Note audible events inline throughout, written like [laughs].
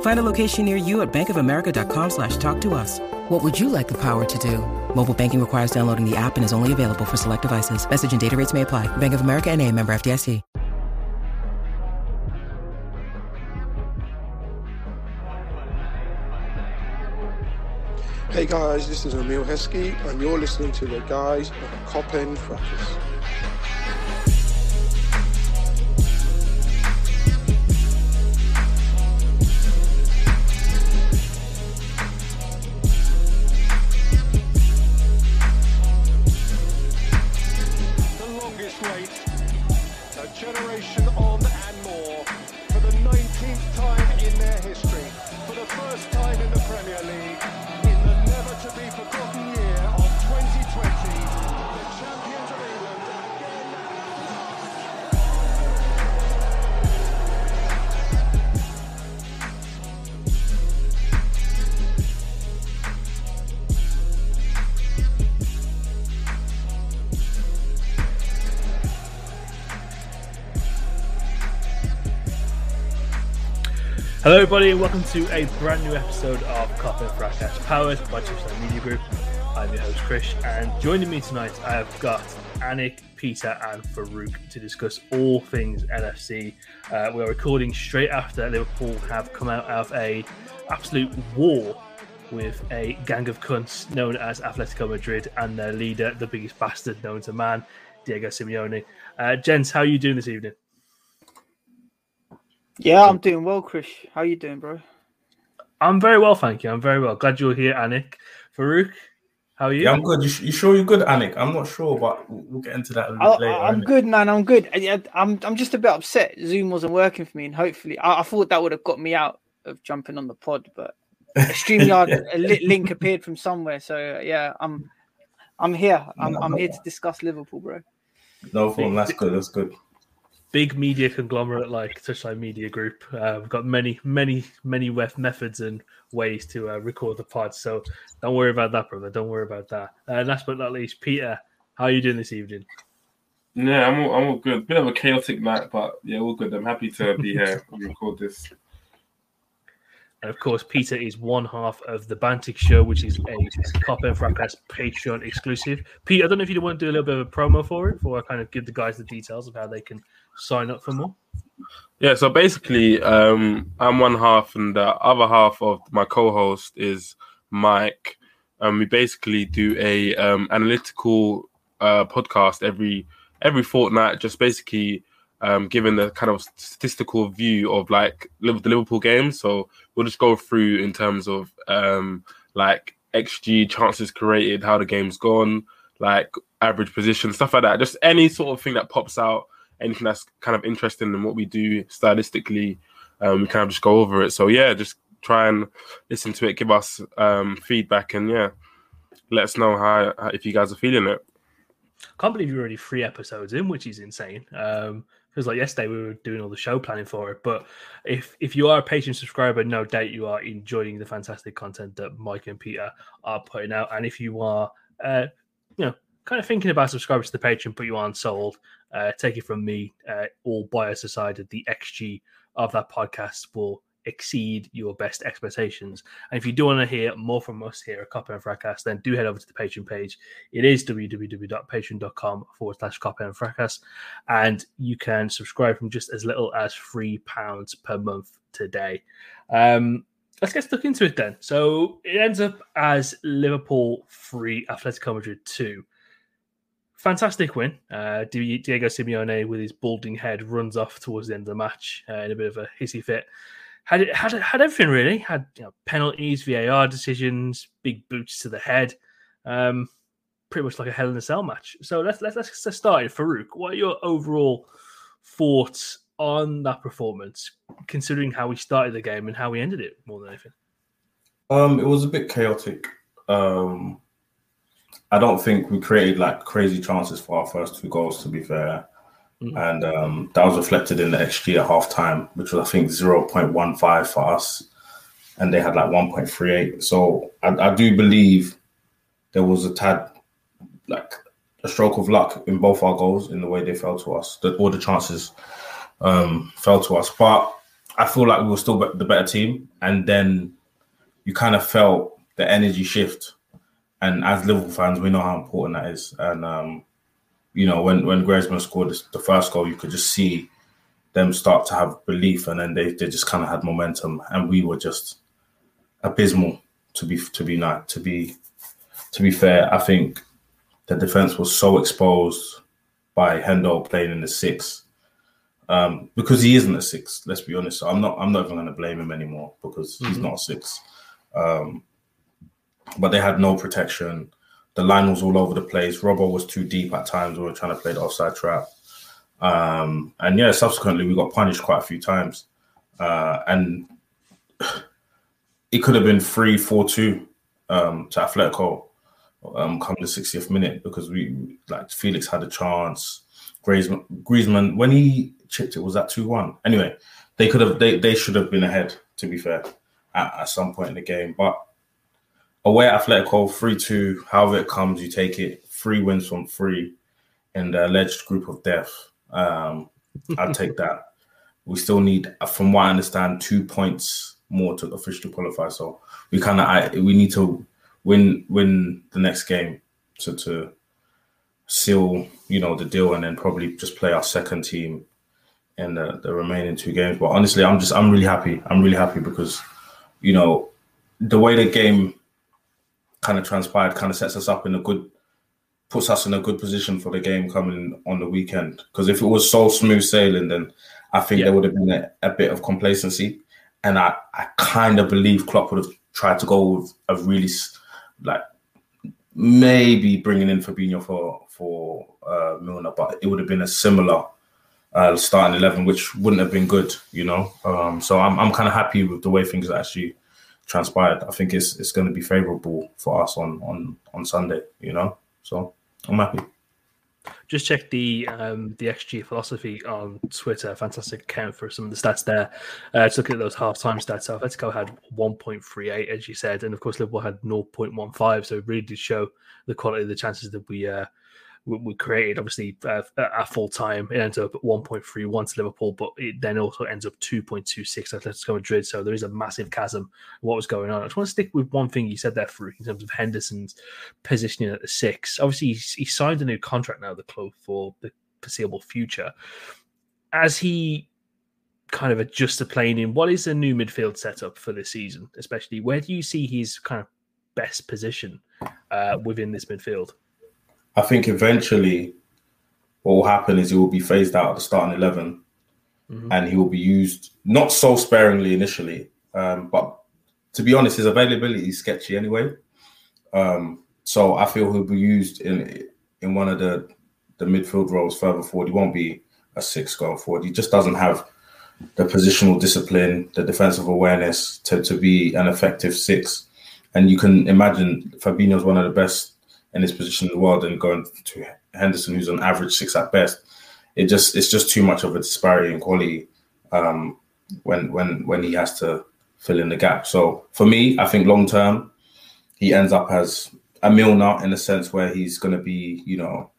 Find a location near you at bankofamerica.com slash talk to us. What would you like the power to do? Mobile banking requires downloading the app and is only available for select devices. Message and data rates may apply. Bank of America and a member FDIC. Hey guys, this is Emile Heskey, and you're listening to the guys at Kop End Fracas. Generation Hello, everybody, and welcome to a brand new episode of Kop End Fracas, powered by Touchline Media Group. I'm your host, Krish, and joining me tonight, I have got Anik, Peter, and Faruk to discuss all things LFC. Uh, we're recording straight after Liverpool have come out of a absolute war with a gang of cunts known as Atletico Madrid and their leader, the biggest bastard known to man, Diego Simeone. Uh, gents, how are you doing this evening? Yeah, I'm doing well, Krish. How you doing, bro? I'm very well, thank you. I'm very well. Glad you're here, Anik. Farouk, how are you? Yeah, I'm good. You, you sure you're good, Anik? I'm not sure, but we'll we'll get into that a little I, bit later. I, am innit? good, man. I'm good. I, I- I'm I'm just a bit upset. Zoom wasn't working for me, and hopefully, I, I thought that would have got me out of jumping on the pod, but a [laughs] StreamYard a li- link appeared from somewhere. So uh, yeah, I'm I'm here. I'm I'm here to discuss Liverpool, bro. No problem. That's good. That's good. Big media conglomerate like Touchline Media Group. Uh, we've got many, many, many wef- methods and ways to uh, record the pod. So don't worry about that, brother. Don't worry about that. Uh, last but not least, Peter, how are you doing this evening? Yeah, I'm all, I'm all good. Bit of a chaotic night, but yeah, all good. I'm happy to be [laughs] here and record this. And of course, Peter is one half of the Bantic Show, which is a Kop End Fracas Patreon exclusive. Pete, I don't know if you want to do a little bit of a promo for it, before I kind of give the guys the details of how they can sign up for more. Yeah, so basically, um, I'm one half, and the other half of my co-host is Mike. Um, we basically do a um, analytical uh, podcast every every fortnight, just basically um, giving the kind of statistical view of like the Liverpool game. So we'll just go through in terms of um, like XG chances created, how the game's gone, like average position, stuff like that. Just any sort of thing that pops out, anything that's kind of interesting in what we do stylistically, um, we kind of just go over it. So yeah, just try and listen to it, give us um, feedback, and yeah, let us know how, how if you guys are feeling it. Can't believe you're already three episodes in, which is insane. Um, feels like yesterday we were doing all the show planning for it. But if if you are a Patreon subscriber, no doubt you are enjoying the fantastic content that Mike and Peter are putting out. And if you are, uh, you know, kind of thinking about subscribing to the Patreon, but you aren't sold, uh, take it from me. Uh, all bias aside, the XG of that podcast will exceed your best expectations. And if you do want to hear more from us here at Kop End Fracas, then do head over to the Patreon page. It is www.patreon.com forward slash Kop End Fracas. And you can subscribe from just as little as £3 per month today. Um, let's get stuck into it then. So it ends up as Liverpool 3, Atletico Madrid 2. Fantastic win. Uh, Diego Simeone, with his balding head, runs off towards the end of the match uh, in a bit of a hissy fit. Had it had had everything really. Had you know, penalties, VAR decisions, big boots to the head. Um, pretty much like a Hell in a Cell match. So let's let's let's get started. Faruk, what are your overall thoughts on that performance, considering how we started the game and how we ended it more than anything? Um, it was a bit chaotic. Um, I don't think we created like crazy chances for our first two goals. To be fair, mm-hmm. and um, that was reflected in the XG at half time, which was I think zero point one five for us, and they had like one point three eight. So I, I do believe there was a tad like a stroke of luck in both our goals in the way they fell to us. That all the chances um, fell to us, but I feel like we were still the better team. And then you kind of felt the energy shift. And as Liverpool fans, we know how important that is. And um, you know, when when Griezmann scored the first goal, you could just see them start to have belief, and then they, they just kind of had momentum, and we were just abysmal to be to be not to be to be fair. I think the defense was so exposed by Hendo playing in the six um, because he isn't a six. Let's be honest. So I'm not. I'm not even going to blame him anymore because mm-hmm. he's not a six. Um, but they had no protection. The line was all over the place. Robbo was too deep at times. We were trying to play the offside trap. Um, and yeah, subsequently we got punished quite a few times. Uh, and it could have been three, four, two um, to Atletico um, come the 60th minute because we like Felix had a chance. Griezmann, Griezmann when he chipped it was that two one. Anyway, they could have they, they should have been ahead to be fair at, at some point in the game. But away at Atletico three two, however it comes, you take it. Three wins from three in the alleged group of death. Um, I'll [laughs] take that. We still need, from what I understand, two points more to officially qualify. So we kind of we need to win win the next game to to seal you know the deal and then probably just play our second team in the, the remaining two games. But honestly, I'm just I'm really happy. I'm really happy because you know the way the game kind of transpired kind of sets us up in a good puts us in a good position for the game coming on the weekend. Because if it was so smooth sailing, then I think yeah. there would have been a, a, bit of complacency. And I, I kind of believe Klopp would have tried to go with a really like maybe bringing in Fabinho for for uh, Milner, but it would have been a similar uh, starting eleven, which wouldn't have been good, you know. Um, so I'm I'm kind of happy with the way things actually transpired. I think it's it's going to be favourable for us on on on Sunday, you know. So I'm happy. Just check the um, the XG philosophy on Twitter. Fantastic account for some of the stats there. Uh, to look at those half-time stats, so Atletico had 1.38, as you said, and of course Liverpool had 0.15. So it really did show the quality of the chances that we uh, we, created. Obviously, uh, at full time, it ends up at 1.31 to Liverpool, but it then also ends up 2.26 at Atletico Madrid. So there is a massive chasm. What was going on? I just want to stick with one thing you said there, Faruk, in terms of Henderson's positioning at the six. Obviously, he, signed a new contract now, the club for the foreseeable future. As he kind of adjusts to playing in, what is the new midfield setup for this season? Especially, where do you see his kind of best position uh, within this midfield? I think eventually what will happen is he will be phased out of the starting 11 mm-hmm. and he will be used not so sparingly initially. Um, but to be honest, his availability is sketchy anyway. Um, so I feel he'll be used in in one of the the midfield roles further forward. He won't be a six going forward. He just doesn't have the positional discipline, the defensive awareness to, to be an effective six. And you can imagine Fabinho is one of the best in his position in the world and going to Henderson, who's on average six at best. It just it's just too much of a disparity in quality um, when when when he has to fill in the gap. So for me, I think long term, he ends up as a Milner in a sense where he's going to be, you know,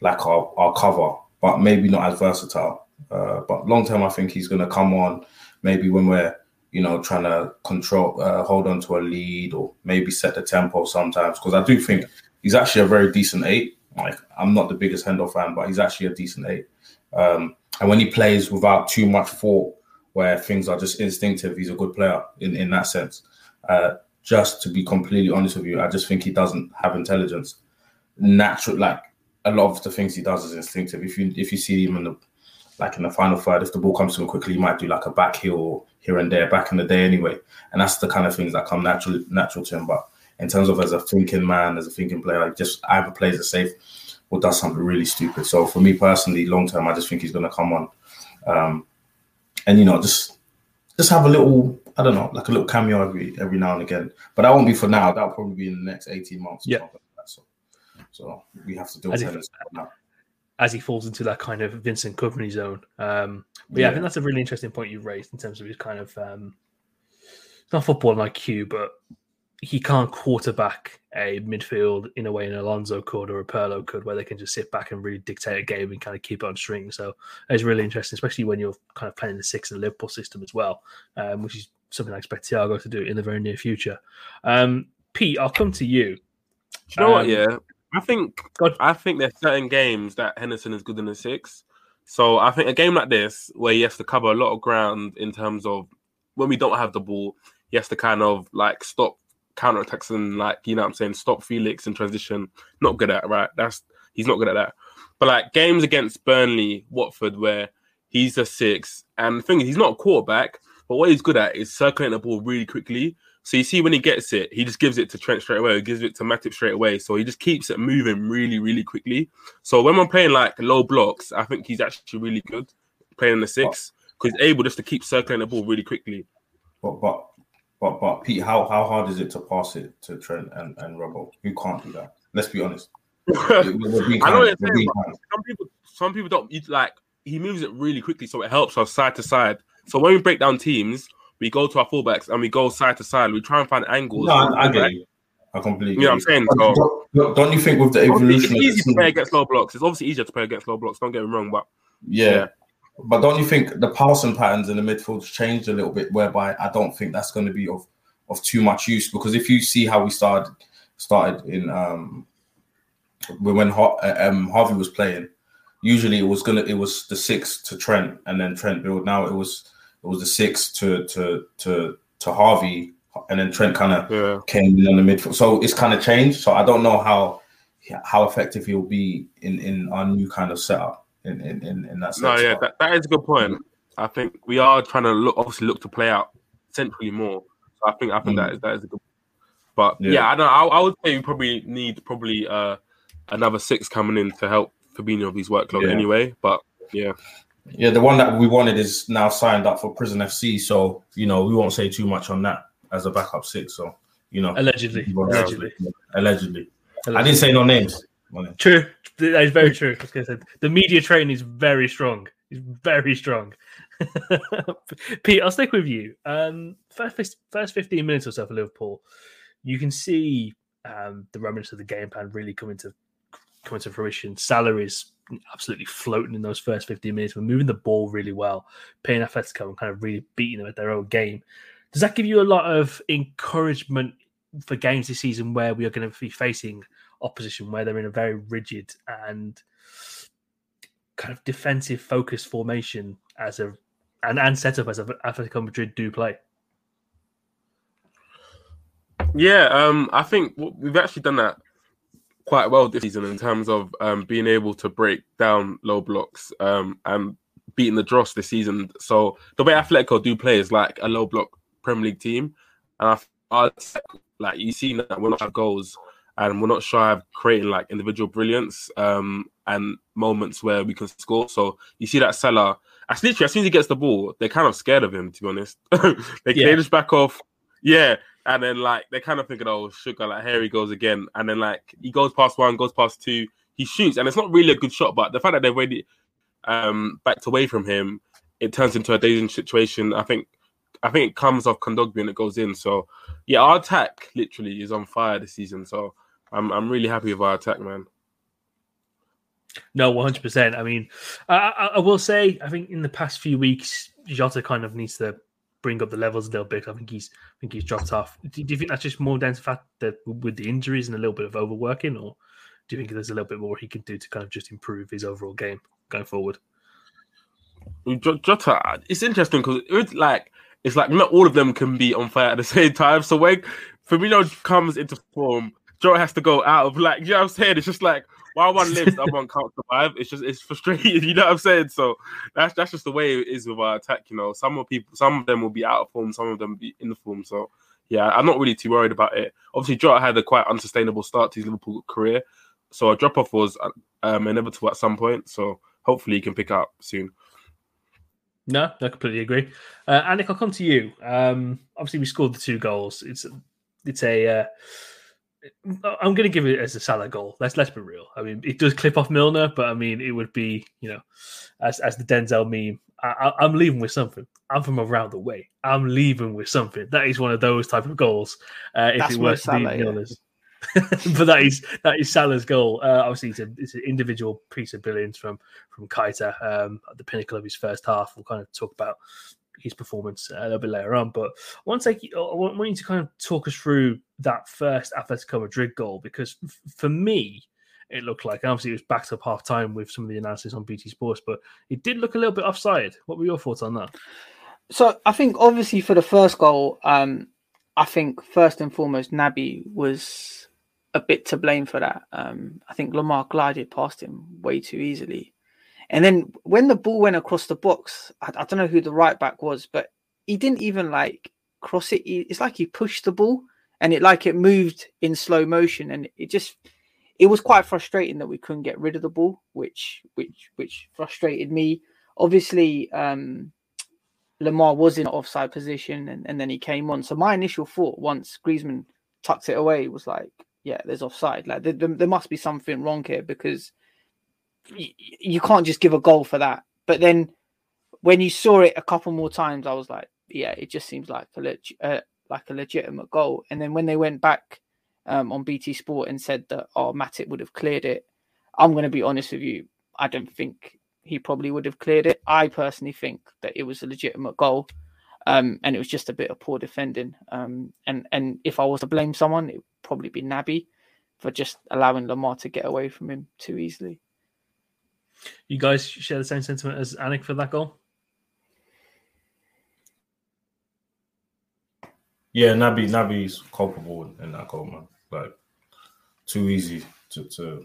like our, our cover, but maybe not as versatile. Uh, but long term, I think he's going to come on maybe when we're, you know, trying to control, uh, hold on to a lead or maybe set the tempo sometimes. Because I do think he's actually a very decent eight. Like I'm not the biggest Hendo fan, but he's actually a decent eight. Um, and when he plays without too much thought, where things are just instinctive, he's a good player in, in that sense. Uh, just to be completely honest with you, I just think he doesn't have intelligence. Natural, like a lot of the things he does is instinctive. If you if you see him in the like in the final third, if the ball comes to him quickly, he might do like a back heel here and there back in the day anyway. And that's the kind of things that come natural natural to him. But in terms of as a thinking man, as a thinking player, like just either plays it safe or does something really stupid. So for me personally, long term, I just think he's going to come on, um, and you know, just just have a little, I don't know, like a little cameo every every now and again. But that won't be for now. That'll probably be in the next eighteen months. Yeah. Like so, so we have to do As it if- as he falls into that kind of Vincent Kompany zone. Um, but yeah, I think that's a really interesting point you raised in terms of his kind of um, not football IQ, but he can't quarterback a midfield in a way an Alonso could or a Pirlo could, where they can just sit back and really dictate a game and kind of keep it on string. So it's really interesting, especially when you're kind of playing the six in the Liverpool system as well, um, which is something I expect Thiago to do in the very near future. Um, Pete, I'll come to you. Do you know what? Um, Yeah, I think God. I think there's certain games that Henderson is good in the six. So I think a game like this, where he has to cover a lot of ground in terms of when we don't have the ball, he has to kind of like stop counter attacks and like you know what I'm saying, stop Felix in transition. Not good at right. That's he's not good at that. But like games against Burnley, Watford, where he's a six, and the thing is, he's not a quarterback. But what he's good at is circulating the ball really quickly. So you see when he gets it, he just gives it to Trent straight away, he gives it to Matip straight away. So he just keeps it moving really, really quickly. So when we're playing like low blocks, I think he's actually really good playing the six because he's able just to keep circling the ball really quickly. But but but but Pete, how how hard is it to pass it to Trent and and Robbo? Who can't do that? Let's be honest. [laughs] I know what you're saying, some people some people don't like he moves it really quickly, so it helps us side to side. So when we break down teams, we go to our fullbacks and we go side to side. We try and find angles. No, I, I get you. I completely. You know what I'm saying? So- Don't, don't you think with the evolution? It's easy to play against low blocks. It's obviously easier to play against low blocks. Don't get me wrong, but Yeah. Yeah. But don't you think the passing patterns in the midfield's changed a little bit, whereby I don't think that's going to be of of too much use because if you see how we started started in um when when uh, um, Harvey was playing, usually it was gonna it was the six to Trent and then Trent build. Now it was it was the six to to to to Harvey and then Trent kind of yeah. came in on the midfield. So it's kind of changed. So I don't know how how effective he'll be in in our new kind of setup in in in, in that sense. No, yeah, that, that is a good point. I think we are trying to look obviously look to play out centrally more. So I think I think that is that is a good. But yeah, Yeah. I don't. I, I would say we probably need probably uh another six coming in to help Fabinho with his workload Yeah. anyway. But yeah, Yeah, the one that we wanted is now signed up for Prison FC. So you know we won't say too much on that as a backup six. So you know Allegedly, allegedly. allegedly. I didn't say no names. True. That is very true. The media train is very strong. It's very strong. [laughs] Pete, I'll stick with you. Um, first, first 15 minutes or so for Liverpool, you can see um, the remnants of the game plan really coming to coming to fruition. Salaries absolutely floating in those first 15 minutes. We're moving the ball really well, paying Atletico and kind of really beating them at their own game. Does that give you a lot of encouragement for games this season where we are going to be facing opposition where they're in a very rigid and kind of defensive focused formation as a and, and setup as Atletico Madrid do play. yeah. Um, I think we've actually done that quite well this season in terms of um being able to break down low blocks um and beating the dross this season. So the way Atletico do play is like a low block Premier League team, and I, like you see that we're not have goals and we're not shy of creating like individual brilliance um and moments where we can score. So you see that Salah, as literally as soon as he gets the ball, they're kind of scared of him to be honest. [laughs] they Yeah. they just back off, yeah. And then like they're kind of thinking, oh sugar, like here he goes again. And then like he goes past one, goes past two, he shoots, and it's not really a good shot, but the fact that they've already um backed away from him, it turns into a dangerous situation. I think I think it comes off Kondogbia and it goes in. So yeah, our attack literally is on fire this season. So I'm I'm really happy with our attack, man. No, one hundred percent. I mean, I, I, I will say, I think in the past few weeks, Jota kind of needs to bring up the levels a little bit. I think he's, I think he's dropped off. Do, do you think that's just more down to the fact that with the injuries and a little bit of overworking, or do you think there's a little bit more he can do to kind of just improve his overall game going forward? Jota, it's interesting because it's like it's like not all of them can be on fire at the [laughs] same time. So when Firmino comes into form, Jota has to go out of like you know what I'm saying. It's just like while one [laughs] lives, the other one can't survive. It's just it's frustrating. [laughs] You know what I'm saying? So that's that's just the way it is with our attack. You know, some of people, some of them will be out of form, some of them be in the form. So yeah, I'm not really too worried about it. Obviously, Jota had a quite unsustainable start to his Liverpool career, so a drop off was um, inevitable at some point. So hopefully, he can pick up soon. No, I completely agree. Uh, Anik, I'll come to you. Um, obviously, we scored the two goals. It's it's a. Uh, I'm going to give it as a Salah goal. Let's let's be real. I mean, it does clip off Milner, but I mean, it would be you know, as as the Denzel meme. I, am leaving with something. I'm from around the way. I'm leaving with something. That is one of those type of goals. Uh, if That's it was Salah, Milner's. [laughs] but that is that is Salah's goal. Uh, obviously, it's, a, it's, an individual piece of brilliance from from Keita um, at the pinnacle of his first half. We'll kind of talk about his performance a little bit later on. But once I, I want you to kind of talk us through that first Atletico Madrid goal because for me, it looked like obviously it was backed up half time with some of the analysis on BT Sports, but it did look a little bit offside. What were your thoughts on that? So I think obviously for the first goal, um, I think first and foremost Naby was a bit to blame for that. Um, I think Lemar glided past him way too easily. And then when the ball went across the box, I, I don't know who the right back was, but he didn't even like cross it. He, it's like he pushed the ball and it like it moved in slow motion and it just it was quite frustrating that we couldn't get rid of the ball, which which which frustrated me. Obviously, um Lemar was in offside position and, and then he came on. So my initial thought once Griezmann tucked it away was like, yeah, there's offside. Like there, there, must be something wrong here because you can't just give a goal for that. But then when you saw it a couple more times, I was like, yeah, it just seems like a leg- uh, like a legitimate goal. And then when they went back um, on BT Sport and said that oh Matip would have cleared it, I'm going to be honest with you. I don't think he probably would have cleared it. I personally think that it was a legitimate goal. Um, and it was just a bit of poor defending. Um, and and if I was to blame someone, it would probably be Naby for just allowing Lemar to get away from him too easily. You guys share the same sentiment as Anik for that goal? Yeah, Naby Naby's culpable in that goal, man. Like too easy to, to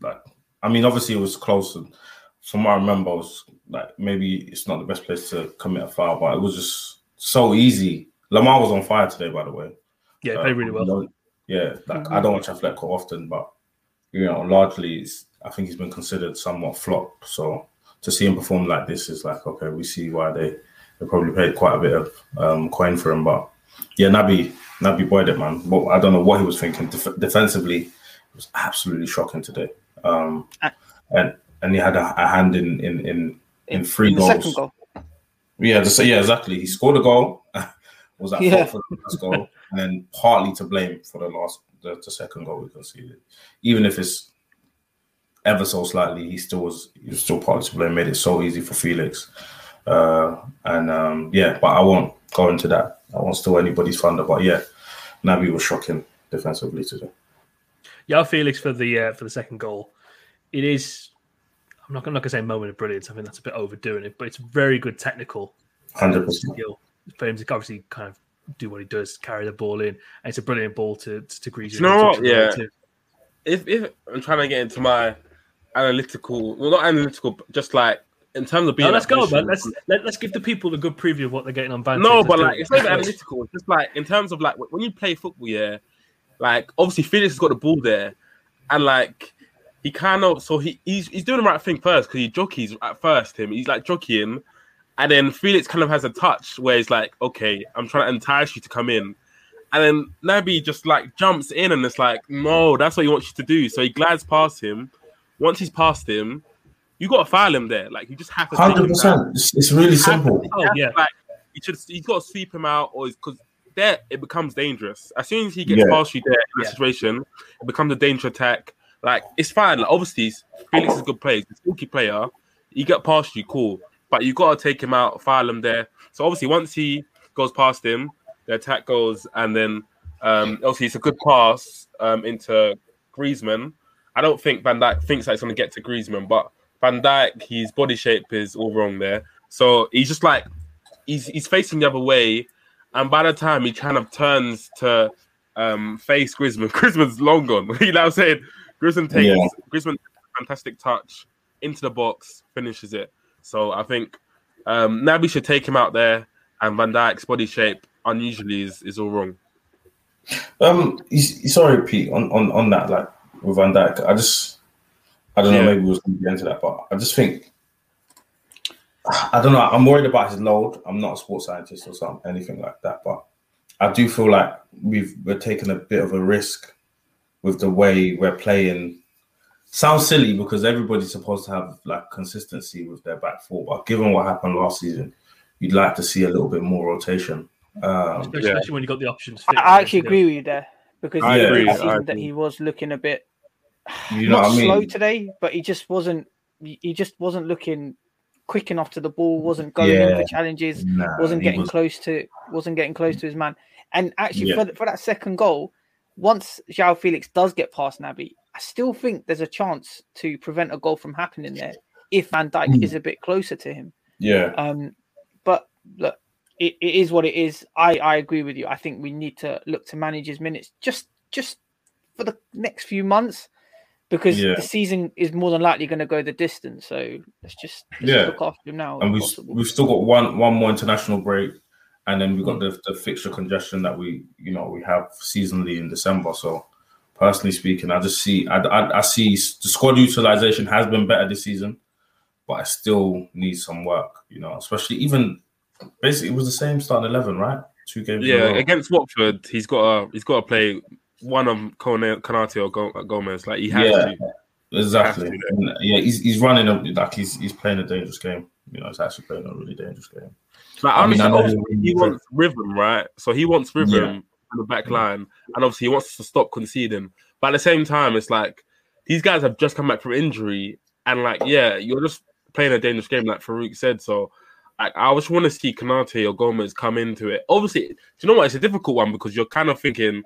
like. I mean, obviously it was close. And from what I remember, it was like maybe it's not the best place to commit a foul, but it was just so easy. Lemar was on fire today, by the way. Yeah, played really well. Yeah, like mm-hmm. I don't watch Atletico often, but you know, largely I think he's been considered somewhat flop. So to see him perform like this is like okay, we see why they they probably paid quite a bit of um, coin for him. But yeah, Naby Naby boyed it, man. But I don't know what he was thinking Def- defensively. It was absolutely shocking today. Um, and and he had a, a hand in in in, in three in goals. Goal. Yeah, yeah, exactly. He scored a goal. [laughs] was at yeah. for the first goal, and then partly to blame for the last the, the second goal we conceded. Even if it's ever so slightly, he still was he was still partly to blame. Made it so easy for Felix, uh, and um, yeah. But I won't go into that. I won't steal anybody's thunder. But yeah, Naby was shocking defensively today. Yeah, Felix for the uh, for the second goal. It is I'm not, I'm not going to say moment of brilliance. I think that's a bit overdoing it, but it's very good technical hundred percent skill for him to obviously kind of do what he does, carry the ball in. And it's a brilliant ball to to, to Greasy. You know what? Yeah. If if I'm trying to get into my analytical, well, not analytical, but just like in terms of being. No, let's go, man. Let's let, us let us give the people a good preview of what they're getting on Vantage. No, but like it's not analytical. It's just like in terms of like when you play football, yeah. Like obviously Felix has got the ball there, and like he kind of so he he's, he's doing the right thing first because he jockeys at first him he's like jockeying and then Felix kind of has a touch where he's like okay I'm trying to entice you to come in and then Naby just like jumps in and it's like no that's what he wants you to do so he glides past him once he's past him you got to foul him there like you just have to hundred percent it's, it's really simple oh, yeah like you should he's got to sweep him out or because there it becomes dangerous as soon as he gets yeah. past you there in that yeah. situation it becomes a danger attack like it's fine. Like, obviously, Felix is a good player. He's a skillful player. He get past you, cool. But you got to take him out, file him there. So obviously, once he goes past him, the attack goes, and then um, obviously it's a good pass um, into Griezmann. I don't think Van Dijk thinks that it's going to get to Griezmann, but Van Dijk, his body shape is all wrong there. So he's just like he's he's facing the other way, and by the time he kind of turns to um, face Griezmann, [laughs] Griezmann's long gone. [laughs] you know what I'm saying? Griezmann takes yeah. Griezmann fantastic touch into the box, finishes it. So I think um, Naby should take him out there, and Van Dijk's body shape unusually is, is all wrong. Um, sorry, Pete, on, on, on that, like with Van Dijk, I just, I don't know, maybe we was going to get into that, but I just think, I don't know, I'm worried about his load. I'm not a sports scientist or something, anything like that, but I do feel like we've we're taking a bit of a risk with the way we're playing. Sounds silly because everybody's supposed to have like consistency with their back four, but given what happened last season, you'd like to see a little bit more rotation. Um, especially, yeah. when you got the options. I, I actually agree with you there because I he agree, did I seem that he was looking a bit you know not what I mean? slow today, but he just wasn't. He just wasn't looking quick enough to the ball. Wasn't going in for challenges. Nah, wasn't getting was- close to. Wasn't getting close to his man. And actually, Yeah. for for that second goal, once João Felix does get past Naby, I still think there's a chance to prevent a goal from happening there if Van Dijk Mm. is a bit closer to him. Yeah, Um, but look, it, it is what it is. I, I agree with you. I think we need to look to manage his minutes just just for the next few months because Yeah. the season is more than likely going to go the distance. So let's just, let's Yeah. look after him now. and we've possible. we've still got one one more international break, and then we've got mm. the, the fixture congestion that we you know we have seasonally in December. So personally speaking, I just see I, I, I see the squad utilization has been better this season, but I still need some work. You know, especially even basically it was the same starting eleven, right? Two games. Yeah, against Watford, he's got a he's got to play one of Kone, Konate or Gomez. Like he has Yeah. to. Exactly. Has to, yeah, he's he's running a like he's he's playing a dangerous game. You know, he's actually playing a really dangerous game. Like I mean, I know obviously, he wants rhythm, right? So he wants rhythm Yeah. in the back line, and obviously he wants to stop conceding. But at the same time, it's like these guys have just come back from injury, and like, yeah, you're just playing a dangerous game, like Faruk said. So, like, I just want to see Konate or Gomez come into it. Obviously, do you know what? It's a difficult one because you're kind of thinking,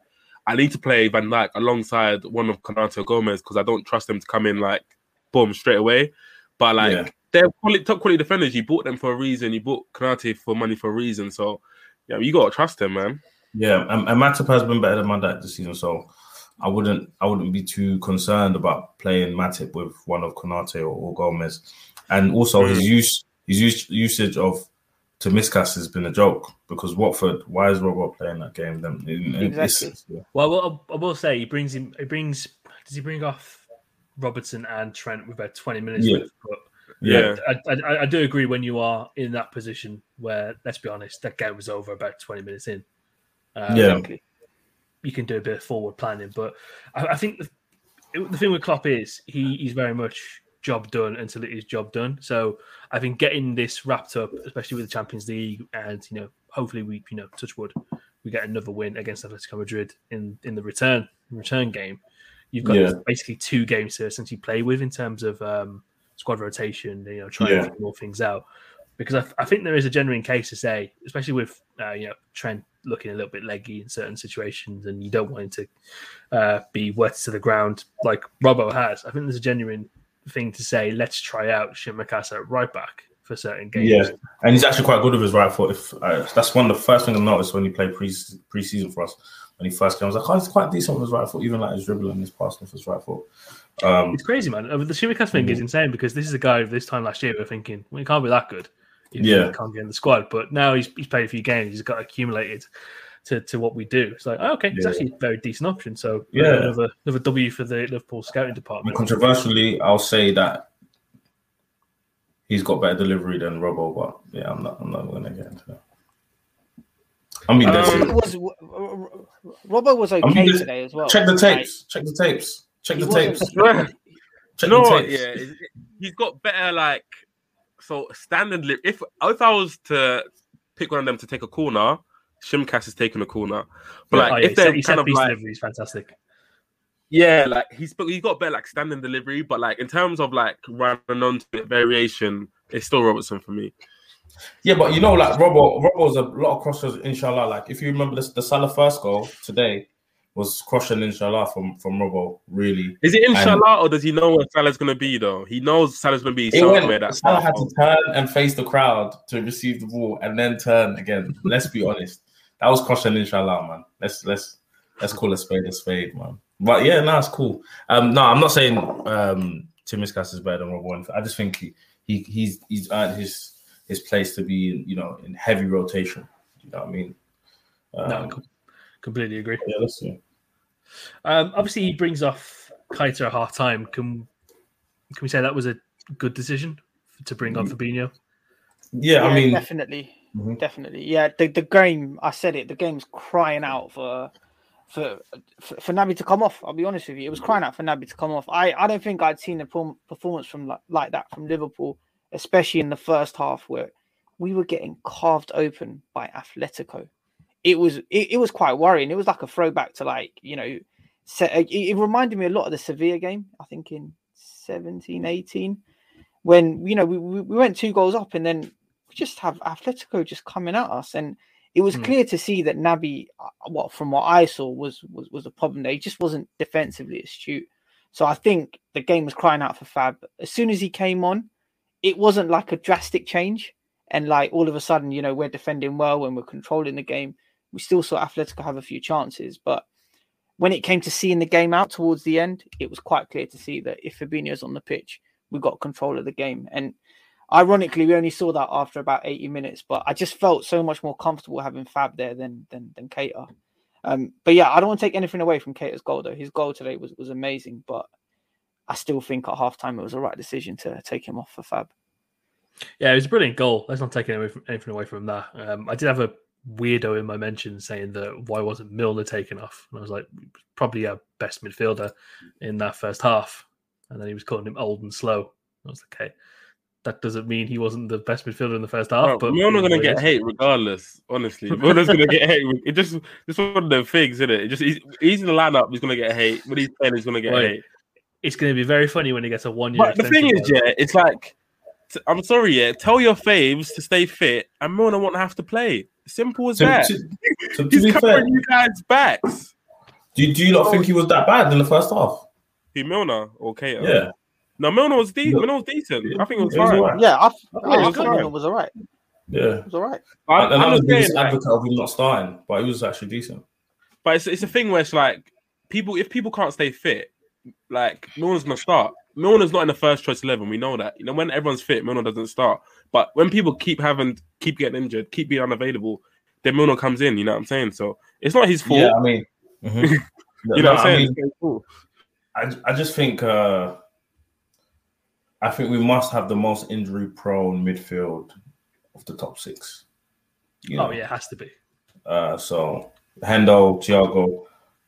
I need to play Van Dijk alongside one of Konate or Gomez because I don't trust them to come in like boom straight away. But like Yeah. they're quality, top quality defenders. You bought them for a reason. You bought Konate for money for a reason. So yeah, you gotta trust them, man. Yeah, and, and Matip has been better than Van Dijk this season, so I wouldn't I wouldn't be too concerned about playing Matip with one of Konate or, or Gomez, and also hmm. his use his use, usage of Tsimikas has been a joke because Watford. Why is Robert playing that game? Then it's- Exactly. Well, well, I will say he brings him. He brings. Does he bring off Robertson and Trent with about twenty minutes Yeah. left? But yeah, I, I, I do agree when you are in that position where, let's be honest, that game was over about 20 minutes in. Um, Yeah. You can do a bit of forward planning, but I, I think the, the thing with Klopp is he, he's very much job done until it is job done. So I think getting this wrapped up, especially with the Champions League, and you know, hopefully we, you know, touch wood, we get another win against Atletico Madrid in in the return return game. You've got Yeah. basically two games to essentially play with in terms of um, squad rotation, you know, trying Yeah. to figure more things out. Because I, I think there is a genuine case to say, especially with uh, you know Trent looking a little bit leggy in certain situations, and you don't want him to uh, be wet to the ground like Robbo has. I think there's a genuine thing to say. Let's try out Tsimikas at right back for certain games. yeah, and he's actually quite good with his right foot. If uh, that's one of the first things I noticed when he played pre preseason for us. When he first came, I was like, "Oh, he's quite decent with his right foot, even like his dribbling, his passing with his right foot." Um, It's crazy, man. Uh, The Tsimikas thing Mm-hmm. is insane because this is a guy this time last year we're thinking, well, he can't be that good. Yeah. Can't get in the squad. But now he's, he's played a few games. He's got accumulated to, to what we do. It's like, oh, okay, it's Yeah. actually a very decent option. So, Yeah. another, another W for the Liverpool scouting department. controversially, I'll say that he's got better delivery than Robbo, but yeah, I'm not. I'm not going to get into that. I mean, that's Um, It was Robbo was mean, okay just today as well. check the Like, tapes. Check the tapes. Check he the tapes. Check [laughs] no, the what, tapes. yeah, it- it- he's got better like so standard. Li- if if I was to pick one of them to take a corner, Tsimikas is taking a corner. But Oh, like yeah, if they're he kind set of piece like delivery is fantastic. yeah, like he's he's got better like standing delivery, but like in terms of like running on to it variation, it's still Robertson for me. Yeah, but you know, like Robbo, Robbo's a lot of crosses. Inshallah, like if you remember this, the Salah first goal today was crossing inshallah from from Robbo. Really, Is it And- inshallah or does he know where Salah's gonna be though? He knows Salah's gonna be it went. somewhere that Salah had to turn and face the crowd to receive the ball, and then turn again. Let's be honest, that was crossing inshallah, man. Let's let's let's call a spade a spade, man. But yeah, no, it's cool. Um, no, I'm not saying um Tsimikas is better than Rob Warren. I just think he, he he's he's earned his his place to be you know in heavy rotation. You know what I mean? Um, no, com- completely agree. yeah, let's see. Um, obviously, he brings off Keita at half time. Can can we say that was a good decision to bring on Fabinho? Yeah, I mean, definitely, Mhm. definitely. Yeah, the the game. I said it. The game's crying out for for for, for Naby to come off. I'll be honest with you. It was crying out for Naby to come off. I I don't think I'd seen a performance from like, like that from Liverpool, especially in the first half where we were getting carved open by Atletico. It was it, it was quite worrying. It was like a throwback to like you know, se- it, it reminded me a lot of the Sevilla game. I think in 17, 18, when you know we, we we went two goals up and then just have Atletico just coming at us, and it was Hmm. clear to see that Naby, uh, well, from what I saw, was was was a problem. There, he just wasn't defensively astute. So I think the game was crying out for Fab. As soon as he came on, it wasn't like a drastic change, and like all of a sudden, you know, we're defending well and we're controlling the game. We still saw Atletico have a few chances, but when it came to seeing the game out towards the end, it was quite clear to see that if Fabinho's on the pitch, we got control of the game. And ironically, we only saw that after about 80 minutes, but I just felt so much more comfortable having Fab there than than than Keita. Um, but yeah, I don't want to take anything away from Keita's goal though. His goal today was, was amazing, but I still think at halftime it was the right decision to take him off for Fab. Yeah, it was a brilliant goal. Let's not take anything away from that. Um, I did have a weirdo in my mention saying that why wasn't Milner taken off? And I was like, probably our best midfielder in that first half. And then he was calling him old and slow. I was like, okay, that doesn't mean he wasn't the best midfielder in the first half. Bro, but not gonna get hate regardless. Honestly, Milner's gonna get hate. It just, just one of the things, isn't it? it just he's, he's in the lineup. He's gonna get hate. When he's playing, he's gonna get Right. hate. It's going to be very funny when he gets a one year. But the thing is, yeah, it's like t- I'm sorry, yeah. Tell your faves to stay fit, and Milner won't have to play. Simple as To, that. to, to, to He's be fair, covering you guys' backs. do, you- do you not think he was that bad in the first half? Who Milner or Keita? Yeah, No, Milner was decent. Yeah. Milner was decent. I think it was It was fine. alright. Yeah, I, I, it was I thought. Milner was all right. yeah. It was all right. I, and I'm I was not the biggest saying, like, advocate of him not starting, but he was actually decent. but it's, it's a thing where it's like people if people can't stay fit, like Milner's gonna start. Milner's not in the first choice eleven. We know that. You know when everyone's fit, Milner doesn't start. But when people keep having, keep getting injured, keep being unavailable, then Milner comes in. You know what I'm saying? So it's not his fault. Yeah, I mean, [laughs] mhm. you know No, what I'm I saying? mean, I, I just think uh, I think we must have the most injury prone midfield of the top six. You Oh, yeah, it has to be. Uh, so Hendo, Thiago,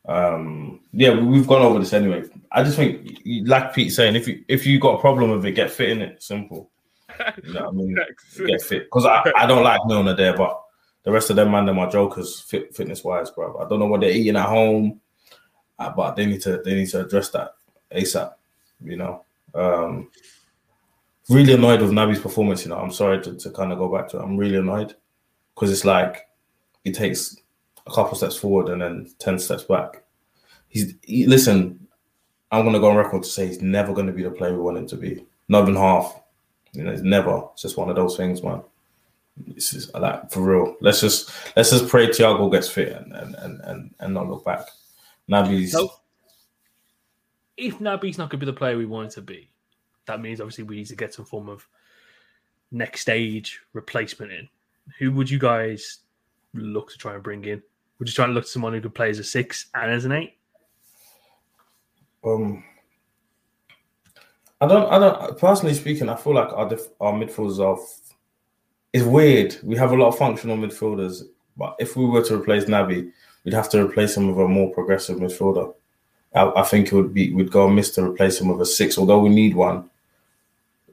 um, yeah, we- we've gone over this anyway. I just think, like Pete saying, if you if you got a problem with it, get fit in it. Simple. You know what I mean? [laughs] Get fit because I, I don't like Milner there, but the rest of them man, they're my jokers fit, fitness wise, bro. I don't know what they're eating at home, uh, but they need to they need to address that ASAP. You know, um, really annoyed with Naby's performance. You know, I'm sorry to, to kind of go back to it. I'm really annoyed because it's like he takes a couple steps forward and then ten steps back. He's he, listen. I'm gonna go on record to say he's never gonna be the player we want him to be. Not even half. You know, it's never. It's just one of those things, man. This is like for real. Let's just let's just pray Thiago gets fit and and and and, and not look back. Naby's No. If Naby's not going to be the player we want him to be, that means obviously we need to get some form of next stage replacement in. Who would you guys look to try and bring in? Would you try and look to someone who could play as a six and as an eight? um. I don't. I don't. Personally speaking, I feel like our def, our midfielders are. f- It's weird. We have a lot of functional midfielders, but if we were to replace Naby, we'd have to replace him with a more progressive midfielder. I, I think it would be we'd go and miss to replace him with a six, although we need one.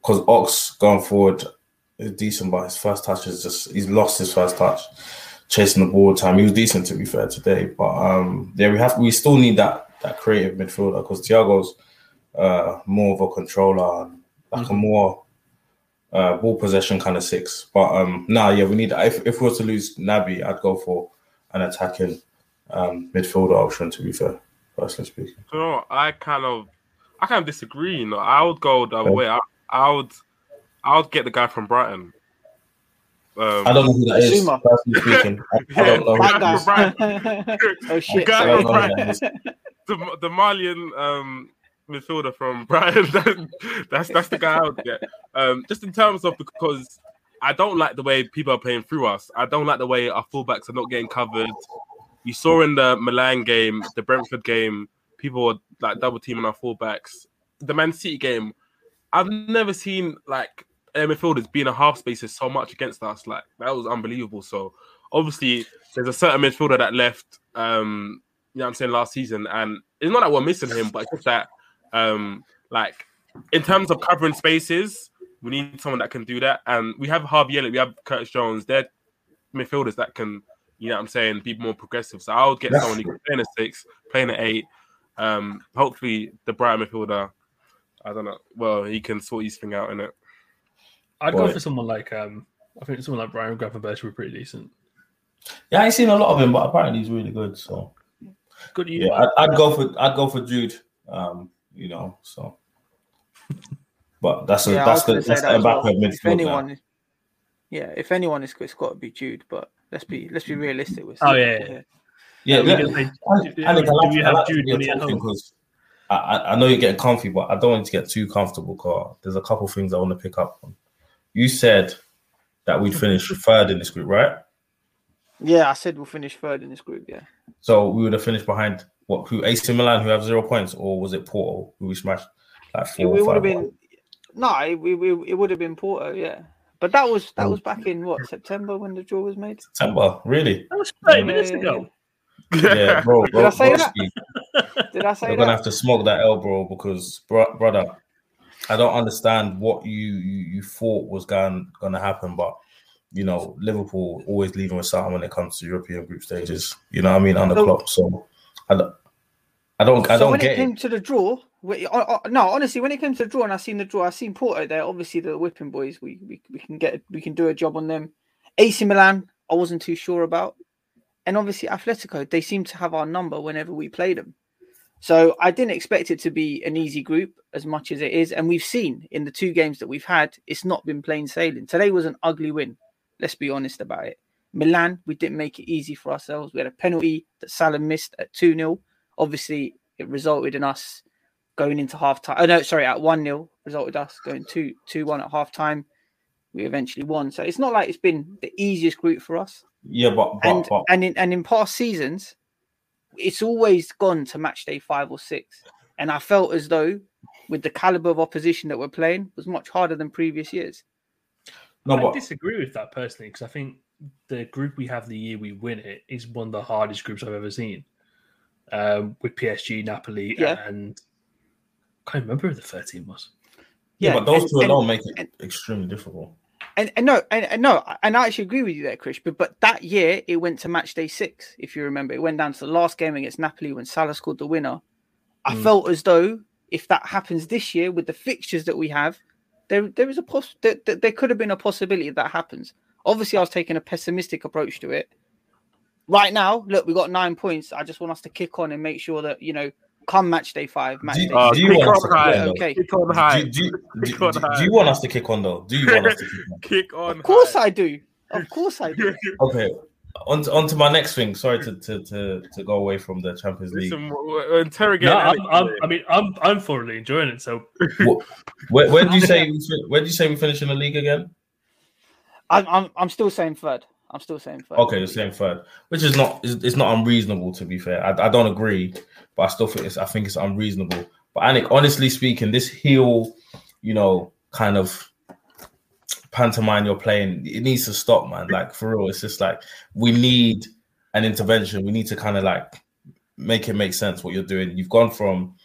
Because Ox going forward is decent, but his first touch is just he's lost his first touch, chasing the ball time. He was decent to be fair today, but um, yeah, we have we still need that that creative midfielder because Thiago's uh, more of a controller, and like a more uh, ball possession kind of six. But um, nah, yeah, we need. If if we were to lose Naby, I'd go for an attacking um, midfielder option. To be fair, personally speaking. You know, I kind of, I kind of disagree. You know, I would go the other way. I, I would, I would get the guy from Brighton. Um, I don't know who that is. Zuma. Personally speaking, I, I don't [laughs] know. Who That that is. guy. oh shit! Guy from know who that Brighton. [laughs] the, the Malian um, midfielder from Brighton. [laughs] That- that's that's the guy I would get. Um, just in terms of because I don't like the way people are playing through us. I don't like the way our fullbacks are not getting covered. You saw in the Milan game, the Brentford game, people were like double teaming our fullbacks. The Man City game, I've never seen like air midfielders being a half spaces so much against us. Like that was unbelievable. So obviously there's a certain midfielder that left um you know what I'm saying last season and it's not that we're missing him, but it's just that um like in terms of covering spaces, we need someone that can do that. And we have Harvey Elliott, we have Curtis Jones, they're midfielders that can, you know what I'm saying, be more progressive. So I would get That's someone who can play in a six, play in an eight. Um hopefully the Brighton midfielder, I don't know. Well, he can sort his thing out in it. I'd go for someone like um, I think someone like Ryan Gravenberch would be pretty decent. Yeah, I ain't seen a lot of him, but apparently he's really good. So Good, yeah, I'd, I'd go for I'd go for Jude. Um, you know, so. But that's a Yeah, that's the gonna say that's the that as well. Mbappe If midfield. now. anyone, yeah, if anyone is, it's got to be Jude. But let's be let's be realistic with. Oh, City yeah, here. Yeah, we yeah. can say- And- do- and do I like- you I have like Jude be when he at talking home? 'cause I, I I know you're getting comfy, but I don't want to get too comfortable. Cause there's a couple things I want to pick up on. You said that we'd finish third in this group, right? Yeah, I said we'll finish third in this group. Yeah, So we would have finished behind what? Who? AC Milan, who have zero points, or was it Porto, who we smashed like it, four? it or would have five? been no, it, it, it would have been Porto. Yeah, but that was that Oh. was back in what September when the draw was made. September, really? That was 30 Yeah, minutes ago. Yeah, bro. Did I say that? Did I say You're gonna have to smoke that bro, because bro, brother, I don't understand what you you, you thought was going gonna happen, but you know Liverpool always leaving with something when it comes to European group stages. You know what I mean on the So- clock. So I don't, I don't, I so don't when get it came it. to the draw, we, uh, uh, no, honestly, when it came to the draw, and I seen the draw, I seen Porto there. Obviously, the whipping boys, we, we we can get we can do a job on them. AC Milan, I wasn't too sure about, and obviously Atletico, they seem to have our number whenever we play them. So I didn't expect it to be an easy group as much as it is, and we've seen in the two games that we've had, it's not been plain sailing. Today was an ugly win. Let's be honest about it. Milan, we didn't make it easy for ourselves. We had a penalty that Salah missed at 2 0. Obviously, it resulted in us going into half time. Oh, no, sorry, at 1 0, resulted us going 2 2 1 at half time. We eventually won. So it's not like it's been the easiest group for us. Yeah, but but, And but and in and in past seasons, it's always gone to match day five or six. And I felt as though with the caliber of opposition that we're playing was much harder than previous years. no, I disagree with that personally because I think the group we have the year we win it is one of the hardest groups I've ever seen. Um, with PSG, Napoli, Yeah. and I can't remember who the third team was. yeah, but those and- two and- alone make it and- extremely difficult. And, and no, and, and no, and I actually agree with you there, Krish. But but that year it went to match day six, if you remember. It went down to the last game against Napoli when Salah scored the winner. I Mm. felt as though if that happens this year with the fixtures that we have, there there is a poss there, there, there could have been a possibility that happens. Obviously, I was taking a pessimistic approach to it. Right now, look, we got nine points. I just want us to kick on and make sure that you know, come match day five, match Do, day Uh, six, you kick want us to kick high. on, though? okay. Kick on high. Do, do, you- do, Kick on do- high. do you want us to kick on though? Do you want us to kick on? [laughs] Kick on. Of course, high. I do. Of course, I do. [laughs] Okay, on to, on to my next thing. Sorry to, to, to, to go away from the Champions League. Listen, we're- we're interrogating. No, I'm, I'm. I mean, I'm I'm thoroughly enjoying it. So Where, where did you [laughs] say we fin- where did you say we finish in the league again? I'm, I'm I'm still saying third. I'm still saying third. Okay, the same third, which is not it's, it's not unreasonable to be fair. I, I don't agree, but I still think it's I think it's unreasonable. But Anik, honestly speaking, this heel, you know, kind of pantomime you're playing, it needs to stop, man. Like for real, it's just like we need an intervention. We need to kind of like make it make sense what you're doing. You've gone from,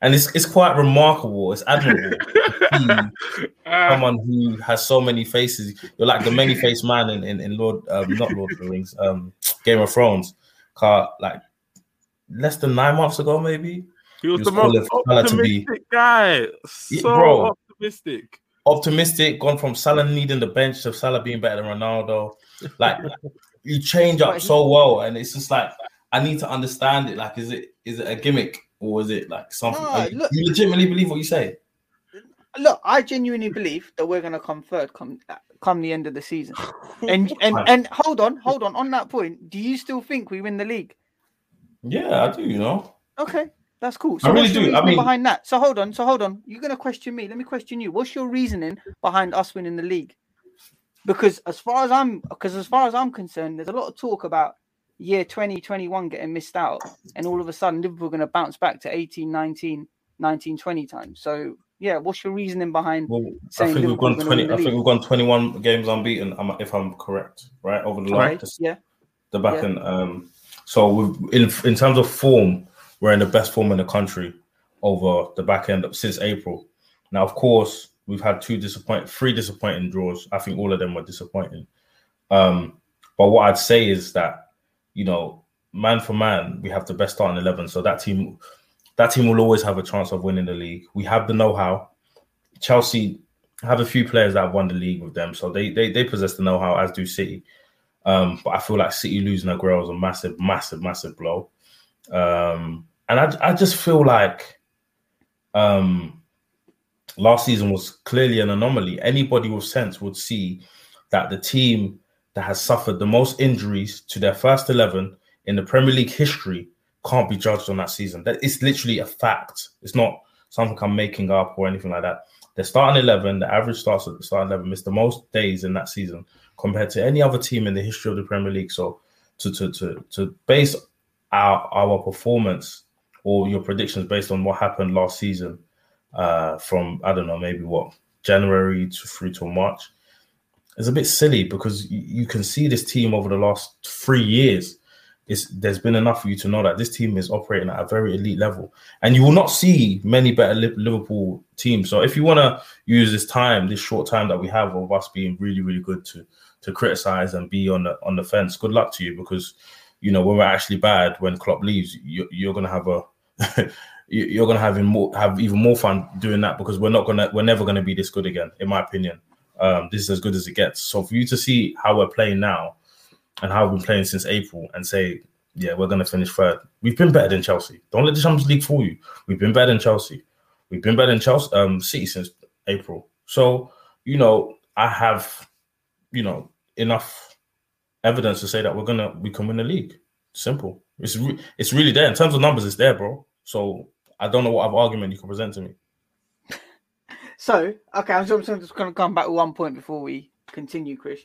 and it's it's quite remarkable. It's admirable. to see Ah, someone who has so many faces. You're like the many faced man in, in, in Lord, um, not Lord of the Rings, um, Game of Thrones. Car like less than nine months ago, maybe he was He the most calling to be- optimistic guy. Yeah, So bro. optimistic. optimistic. Gone from Salah needing the bench to Salah being better than Ronaldo. Like you change up so well, and it's just like I need to understand it. Like, is it is it a gimmick or is it like something? No, you, look- you legitimately believe what you say? Look, I genuinely believe that we're gonna come third come come the end of the season. [laughs] And and and hold on, hold on. On that point, do you still think we win the league? Yeah, I do. You know. Okay. That's cool. So I really do. I reasoning mean- behind that? So hold on. So hold on. You're gonna question me. Let me question you. What's your reasoning behind us winning the league? Because as far as I'm, because as far as I'm concerned, there's a lot of talk about year 2021 getting missed out, and all of a sudden Liverpool going to bounce back to 18, 19, 19, 20 times. So yeah, what's your reasoning behind? Well, I think we've Liverpool's gone twenty. I think we've gone twenty-one games unbeaten. If I'm correct, right over the last Yeah. the back Yeah. end. Um, so we've, in in terms of form, we're in the best form in the country over the back end of, since April. Now, of course, we've had two disappoint, three disappointing draws. I think all of them were disappointing. Um, but what I'd say is that you know, man for man, we have the best starting eleven. So that team, that team will always have a chance of winning the league. We have the know-how. Chelsea have a few players that won the league with them, so they they they possess the know-how, as do City. Um, but I feel like City losing Aguero was a massive, massive, massive blow. Um, and I, I just feel like um, last season was clearly an anomaly. Anybody with sense would see that the team that has suffered the most injuries to their first 11 in the Premier League history can't be judged on that season. That it's literally a fact. It's not something I'm making up or anything like that. The starting 11, the average starts at the starting 11 missed the most days in that season compared to any other team in the history of the Premier League. So to to to to base our our performance or your predictions based on what happened last season uh from I don't know maybe what January to through to March is a bit silly because you, you can see this team over the last three years. It's, there's been enough for you to know that this team is operating at a very elite level, and you will not see many better Liverpool teams. So if you want to use this time, this short time that we have of us being really, really good to to criticize and be on the on the fence, good luck to you because you know when we're actually bad when Klopp leaves, you, you're gonna have a [laughs] you- you're gonna have even more have even more fun doing that because we're not gonna we're never gonna be this good again, in my opinion. Um, this is as good as it gets. So for you to see how we're playing now and how we've been playing since April and say, yeah, we're gonna finish third. We've been better than Chelsea. Don't let the Champions League fool you. We've been better than Chelsea. We've been better than Chelsea um City since April. So, you know, I have, you know, enough evidence to say that we're gonna we can win the league. Simple. It's re- it's really there in terms of numbers. It's there, bro. So I don't know what other argument you can present to me. So, okay, I'm just, going to come back to one point before we continue, Krish.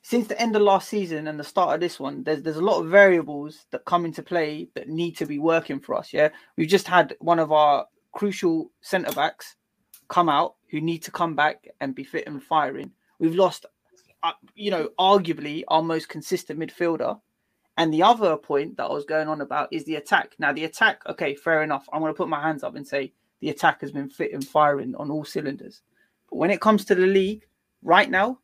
Since the end of last season and the start of this one, there's there's a lot of variables that come into play that need to be working for us. Yeah, we've just had one of our crucial centre backs come out who need to come back and be fit and firing. We've lost, uh, you know, arguably our most consistent midfielder. And the other point that I was going on about is the attack. Now, the attack, okay, fair enough. I'm going to put my hands up and say the attack has been fit and firing on all cylinders. But when it comes to the league, right now,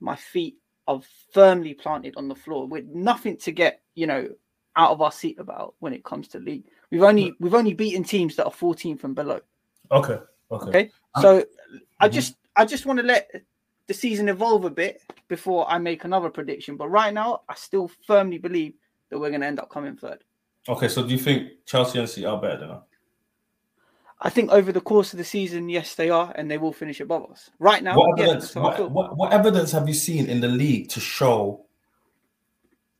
my feet are firmly planted on the floor with nothing to get, you know, out of our seat about when it comes to league. We've only we've only beaten teams that are 14th and below. Okay. Okay. Okay. Um, so I mhm. just I just want to let the season evolve a bit before I make another prediction. But right now, I still firmly believe that we're going to end up coming third. Okay. So do you think Chelsea and City are better than us? I think over the course of the season, yes, they are, and they will finish above us. Right now, What evidence? I What, what, what evidence have you seen in the league to show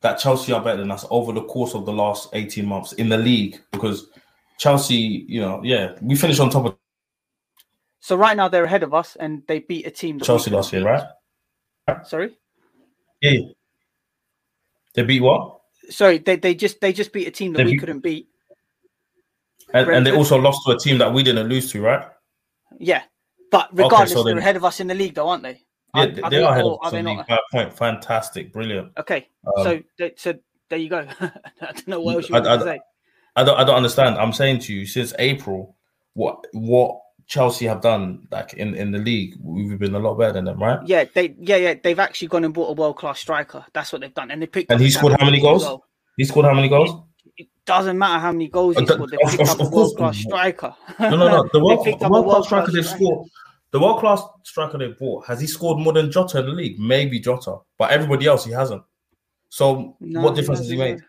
that Chelsea are better than us over the course of the last eighteen months in the league? Because Chelsea, you know, yeah, we finished on top of So right now, they're ahead of us, and they beat a team. Chelsea last year, right? Sorry, Yeah. They beat what? sorry, they, they just they just beat a team that They we beat- couldn't beat. And, and they also lost to a team that we didn't lose to, right? Yeah, but regardless, so they're ahead of us in the league, though, aren't they? Yeah, Are- they, are they are ahead of us in the league by point. Fantastic, brilliant. Okay, Um, so so there you go. [laughs] I don't know what else you I- want I- to say. I don't I don't understand. I'm saying to you, since April, what what Chelsea have done like in, in the league, we've been a lot better than them, right? Yeah, they yeah yeah they've actually gone and bought a world class striker. That's what they've done, and they picked. And he scored how many goals? He scored how many goals? Doesn't matter how many goals he Uh, the- scored. They of- picked of- up a of world class striker. No, no, no. [laughs] The world, the world class striker they've scored. The world class striker they bought has he scored more than Jota in the league? Maybe Jota, but everybody else he hasn't. So No, what difference has he made?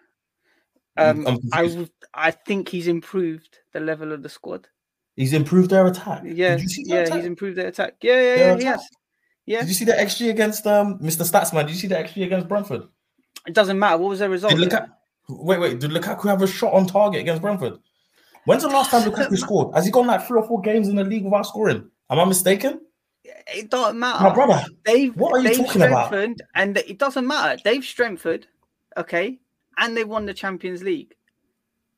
Um, I'm I I think he's improved the level of the squad. He's improved their attack. Yeah, Did you see their yeah, attack? he's improved their attack. Yeah, yeah, Their yeah, he attack. has. Yeah, Did you see the XG against um Mr. Statsman? Did you see the XG against Brentford? it doesn't matter. What was their result? Did? Lukaku, wait, wait, did Lukaku have a shot on target against Brentford? When's the last time Lukaku [laughs] scored? Has he gone like three or four games in the league without scoring? Am I mistaken? It doesn't matter. My brother, They've what are you talking about? and it doesn't matter. They've strengthened, okay, and they won the Champions League,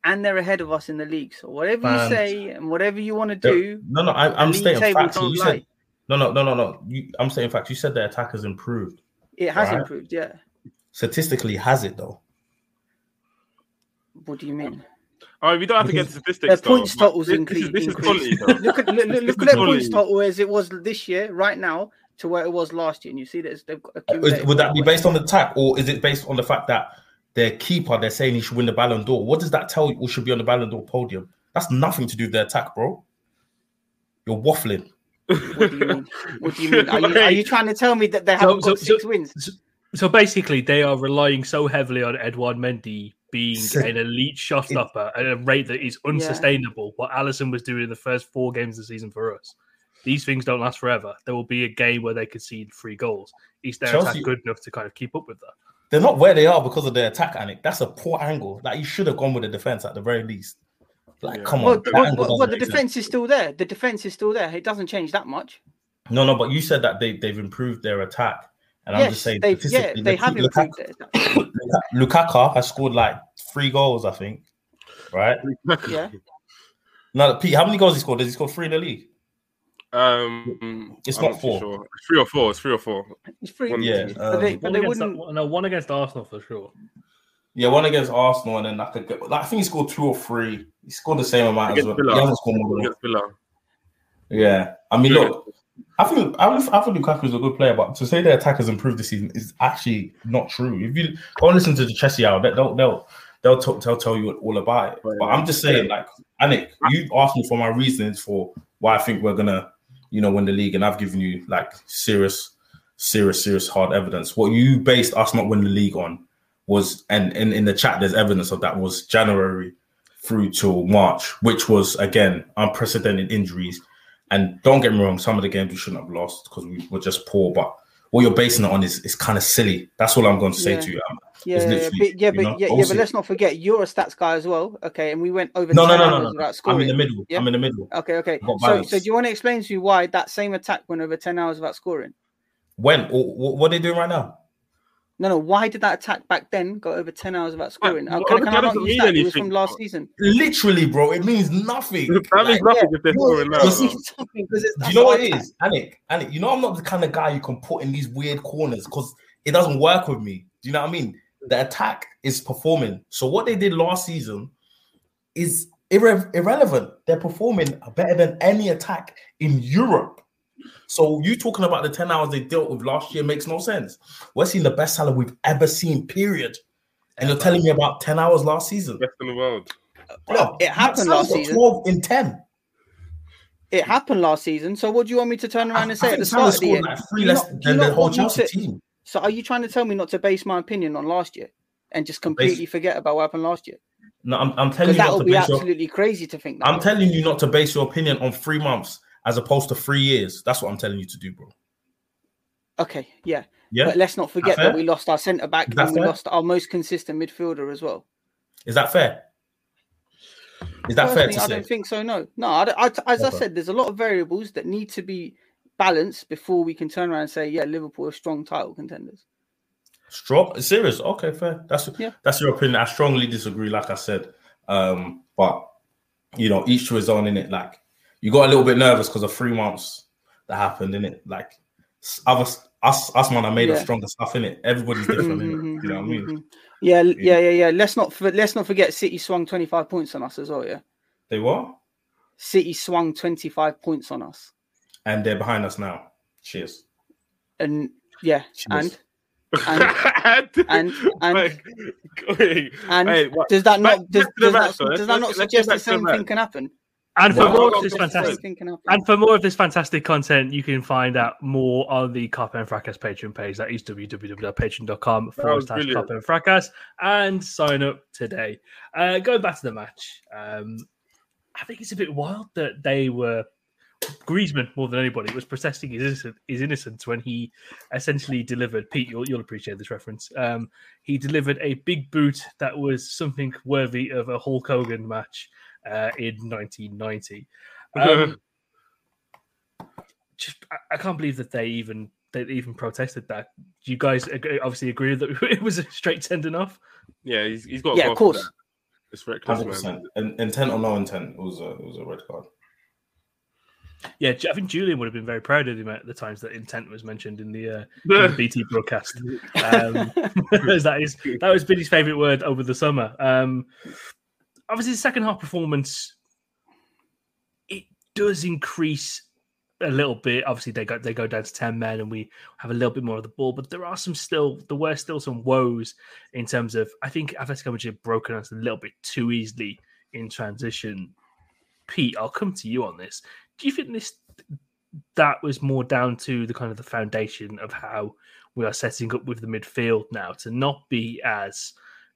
and they're ahead of us in the league. So whatever Man. you say and whatever you want to do, No, no, I, I'm stating facts. You lie. said no, no, no, no, no. You, I'm saying facts. You said their attack has improved. it has Right. improved. Yeah. Statistically, has it though? What do you mean? Oh, we don't have to get Because statistics. Their points but totals this, increase. this is, this is quality, look at look, look, look at their points total as it was this year, right now, to where it was last year, and you see that they've got uh, Is, would that be based on the attack, or is it based on the fact that their keeper they're saying he should win the Ballon d'Or? What does that tell you? Who should be on the Ballon d'Or podium? That's nothing to do with their attack, bro. You're waffling. What do you mean? What do you mean? Are you, are [laughs] you trying to tell me that they haven't so- got so- six wins? So basically, they are relying so heavily on Edouard Mendy being So- an elite shot stopper at a rate that is unsustainable. What Alisson was doing in the first four games of the season for us. These things don't last forever. There will be a game where they concede three goals. Is their Chelsea- attack good enough to kind of keep up with that? They're not where they are because of their attack, Anik. That's a poor angle. Like you should have gone with the defense at the very least. Like, Yeah. come on. Well, that well, well, well, the make sense. defense is still there. The defense is still there. It doesn't change that much. No, no, but you said that they they've improved their attack, and I'm just saying. they've, yeah, statistically, they Luka- have improved Lukaku, it. Lukaku has scored like three goals, I think. Right? Yeah, No, Pete, how many goals he scored? Does he score three in the league? Um, It's I'm not too four. Sure. It's three or four. It's three or four. it's free. One- Yeah, but they, um, but One they against, wouldn't. no, one against Arsenal for sure. Yeah, one against Arsenal, and then like, a, like I think he scored two or three. He scored the same amount as well. Villa. He hasn't scored more than Villa. Yeah, I mean, look, I think I, I think Lukaku is a good player, but to say their attack has improved this season is actually not true. If you go and listen to the Chelsea hour, they- they'll they'll they'll talk, they'll tell you all about it. But I'm just saying, like, Anik, you asked me for my reasons for why I think we're gonna, you know, win the league, and I've given you like serious, serious, serious hard evidence. What you based us not winning the league on was, and in in the chat, there's evidence of that was January through till March, which was again unprecedented injuries. And don't get me wrong, some of the games we shouldn't have lost because we were just poor. But what you're basing it on is, is kind of silly. That's all I'm going to say Yeah. to you. Um, Yeah, yeah, but yeah, but know, yeah, yeah, but let's not forget you're a stats guy as well. Okay, and we went over no, no, 10 no, no, no. I'm in the middle. Yeah? I'm in the middle. Okay, okay. So, so do you want to explain to me why that same attack went over ten hours without scoring? When? What are they doing right now? No, no. Why did that attack back then go over ten hours without scoring? Well, can, can I not doesn't use mean that? It was anything. from last season. Literally, bro, it means nothing. That Like, means nothing yeah, if they're scoring now. it Because- though. means something because it's- Do you know our what it attack. is? Anik, Anik, you know I'm not the kind of guy you can put in these weird corners because it doesn't work with me. Do you know what I mean? The attack is performing. So what they did last season is irre- irrelevant. They're performing better than any attack in Europe. So you talking about the 10 hours they dealt with last year makes no sense. We're seeing the best Salah we've ever seen, period. And you're telling me about 10 hours last season. Best in the world. Look, it happened last season. 12 in 10. It happened last season. So what do you want me to turn around and say I at the think start of the year? scored like three less not- than the whole Chelsea to- team. So are you trying to tell me not to base my opinion on last year and just completely forget about what happened last year? No, I'm, I'm telling you that not to would be base your absolutely crazy to think that. I'm way. telling you not to base your opinion on three months as opposed to three years. That's what I'm telling you to do, bro. Okay, yeah. Yeah. But let's not forget fair? that we lost our centre back that and we fair? lost our most consistent midfielder as well. Is that fair? Is that fair to I say? don't think so. No, no. I, don't- I- as I said, there's a lot of variables that need to be balanced before we can turn around and say, yeah, Liverpool are strong title contenders. Strong, serious. Okay, fair. That's Yeah. that's your opinion. I strongly disagree. Like I said, um, but you know, each to his own. In it, like you got a little bit nervous because of three months that happened. In it, like s- others, us, us man, are made of Yeah. stronger stuff. In it, everybody's different. innit? Mhm, You know what I mean? mhm. Yeah, yeah, yeah, yeah. Let's not for- let's not forget City swung 25 points on us as well. Yeah, They what? City swung 25 points on us, And they're behind us now. Cheers. and yeah, Cheers. and [laughs] and and and Wait, wait, and wait, does that not does, back to the does that, does that not suggest the same thing can happen? And for Wow. more of this that suggest the fantastic same thing can happen? And for more of this fantastic content, you can find out more on the Kop End Fracas Patreon page. That is www.patreon.com forward was slash brilliant. Kop End Fracas and sign up today. Uh, going back to the match, um, I think it's a bit wild that they were Griezmann more than anybody was protesting his, innocent, his innocence when he essentially delivered. Pete, you'll, you'll appreciate this reference. Um, he delivered a big boot that was something worthy of a Hulk Hogan match uh, in 1990. [laughs] Um, just I, I can't believe that they even they even protested that. Do you guys ag- obviously agree that [laughs] it was a straight send off? Yeah, he's, he's got. Yeah, of course. It's reckless, Hundred man. percent. In- Intent or no intent, it was a it was a red card. Yeah, I think Julian would have been very proud of him at the times that intent was mentioned in the, uh, [laughs] in the BT broadcast. Um, that is that was Billy's favourite word over the summer. Um, obviously, the second half performance it does increase a little bit. Obviously, they go they go down to ten men, and we have a little bit more of the ball. But there are some still there were still some woes in terms of I think Atletico Madrid broken us a little bit too easily in transition. Pete, I'll come to you on this. Do you think this that was more down to the kind of the foundation of how we are setting up with the midfield now to not be as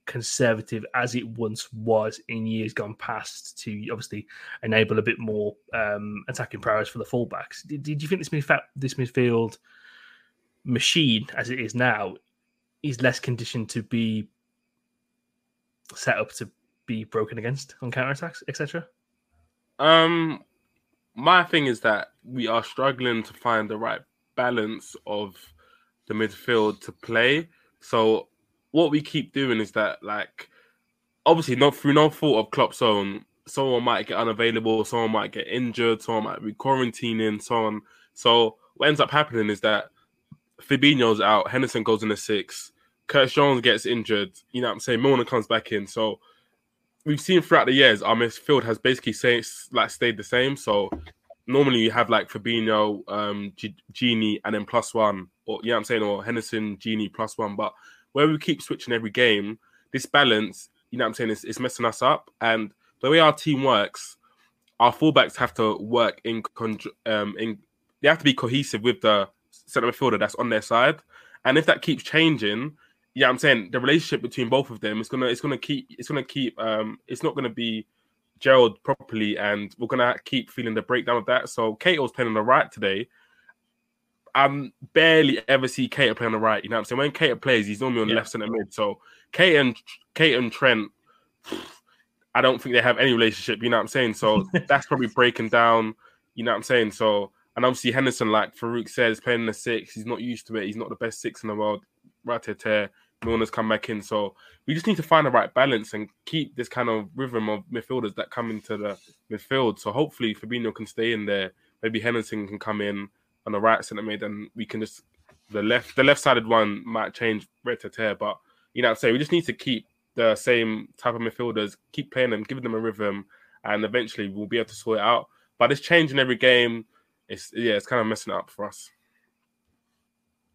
conservative as it once was in years gone past to obviously enable a bit more um, attacking prowess for the fullbacks. Did, did you think this midfield, this midfield machine, as it is now, is less conditioned to be set up to be broken against on counter attacks, etc.? Um, my thing is that we are struggling to find the right balance of the midfield to play. So what we keep doing is that, like, obviously not through no fault of Klopp's own, someone might get unavailable, someone might get injured, someone might be quarantining, so on. So what ends up happening is that Fabinho's out, Henderson goes in the six, Kurt Jones gets injured. You know what I'm saying? Milner comes back in. So we've seen throughout the years our midfield has basically say, like stayed the same. So normally you have like Fabinho, um, G- Gini, and then plus one, or you know what I'm saying, or Henderson, Gini plus one. But where we keep switching every game, this balance, you know what I'm saying, is, is messing us up. And the way our team works, our fullbacks have to work in um in they have to be cohesive with the centre midfielder that's on their side. And if that keeps changing, yeah, I'm saying the relationship between both of them is gonna it's gonna keep it's gonna keep um it's not gonna be gelled properly and we're gonna keep feeling the breakdown of that. So Keita's playing on the right today. I'm barely ever see Keita play on the right. You know what I'm saying? When Keita plays, he's normally on the Yeah. left centre mid. So Keita and Keita and Trent, [sighs] I don't think they have any relationship. You know what I'm saying? So [laughs] that's probably breaking down. You know what I'm saying? So and obviously Henderson, like Faruk says, playing in the six, he's not used to it. He's not the best six in the world. Tear. Milner's come back in. So we just need to find the right balance and keep this kind of rhythm of midfielders that come into the midfield. So hopefully Fabinho can stay in there. Maybe Henderson can come in on the right centre mid, and we can just the left the left sided one might change red to tear. But you know, I'm we just need to keep the same type of midfielders, keep playing them, giving them a rhythm, and eventually we'll be able to sort it out. But it's changing every game. It's yeah, it's kind of messing up for us.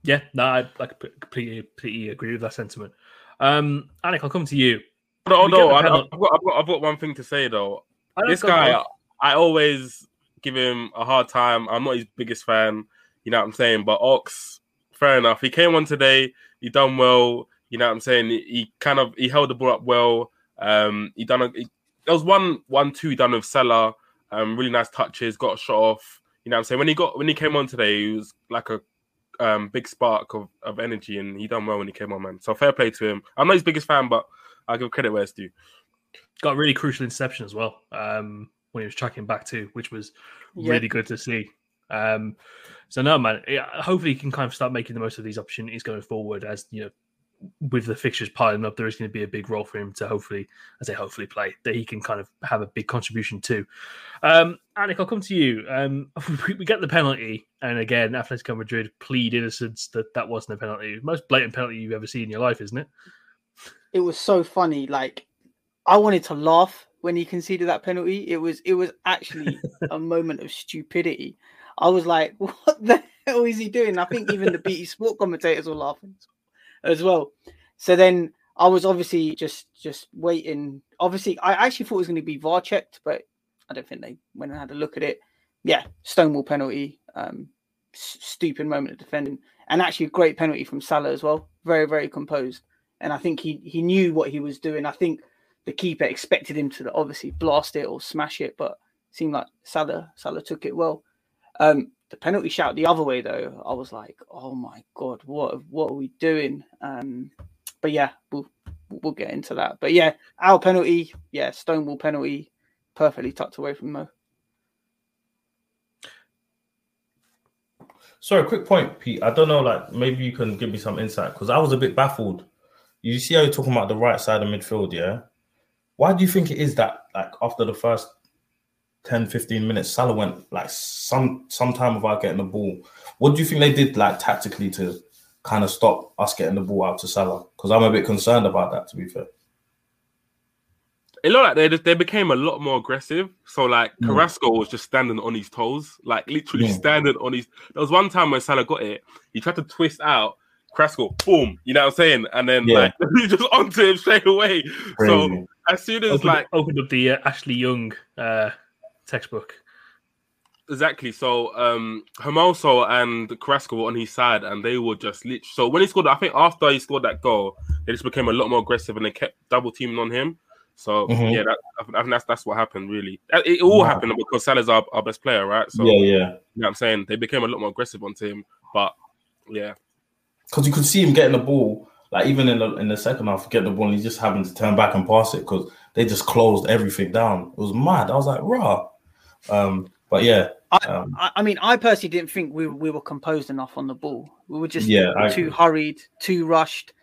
Yeah, no, I, I completely, completely agree with that sentiment. Um, Anik, I'll come to you. No, no, I, penalty- I've, got, I've, got, I've got one thing to say though. This guy, I always give him a hard time. I'm not his biggest fan, you know what I'm saying? But Ox, fair enough. He came on today. He done well. You know what I'm saying? He, he kind of he held the ball up well. Um, he done a. He, there was one one two he done with Salah. Um, really nice touches. Got a shot off. You know what I'm saying? When he got when he came on today, he was like a um big spark of, of energy, and he done well when he came on, man. So fair play to him. I'm not his biggest fan, but I'll give credit where it's due. got really crucial interception as well um, when he was tracking back to, which was Yeah. really good to see. Um, so no, man. Hopefully, he can kind of start making the most of these opportunities going forward. As you know, with the fixtures piling up, there is going to be a big role for him to hopefully, I say, hopefully play that he can kind of have a big contribution to. Um, Anik, I'll come to you. Um, [laughs] we, we get the penalty, and again, Atletico Madrid plead innocence that that wasn't a penalty. Most blatant penalty you've ever seen in your life, isn't it? it was so funny. Like I wanted to laugh when he conceded that penalty. It was it was actually a moment of stupidity. I was like, [laughs] what the hell is he doing? I think even the [laughs] BT Sport commentators were laughing as well. So then I was obviously just just waiting. Obviously, I actually thought it was going to be VAR checked, but I don't think they went and had a look at it. Yeah, Stonewall penalty. Um, s- stupid moment of defending, and actually a great penalty from Salah as well. Very very composed and I think he he knew what he was doing. I think the keeper expected him to obviously blast it or smash it, but it seemed like Salah Salah took it well. Um, the penalty shout the other way though, I was like, oh my god, what what are we doing? Um, but yeah, we'll we'll get into that. But yeah, our penalty, yeah, Stonewall penalty, perfectly tucked away from Mo. Sorry, quick point, Pete. I don't know, like maybe you can give me some insight because I was a bit baffled. You see how you're talking about the right side of midfield, yeah? Why do you think it is that, like, after the first 10, 15 minutes, Salah went like some some time without getting the ball? What do you think they did, like, tactically to kind of stop us getting the ball out to Salah? Because I'm a bit concerned about that, to be fair. It looked like they they became a lot more aggressive. So like Mm. Carrasco was just standing on his toes, like literally Mm. standing on his. There was one time when Salah got it, he tried to twist out. Carrasco, boom, you know what I'm saying, and then Yeah. like [laughs] he just onto him straight away. So Crazy. As soon as Opened, like opened up the uh, Ashley Young uh, textbook. Exactly. So um Hermoso and Carrasco were on his side and they were just lit. So when he scored, I think after he scored that goal, they just became a lot more aggressive and they kept double teaming on him. So Mhm. yeah, that, I think- that's that's what happened really. It, it all Wow. happened because Salah's our, our best player, right? So yeah, yeah. you know what I'm saying? They became a lot more aggressive onto him. But yeah. Because you could see him getting the ball, like even in the in the second half, getting the ball, and he's just having to turn back and pass it because they just closed everything down. It was mad. I was like, raw. Um, but yeah, um, I, I mean, I personally didn't think we, we were composed enough on the ball. We were just Yeah, too hurried, too rushed.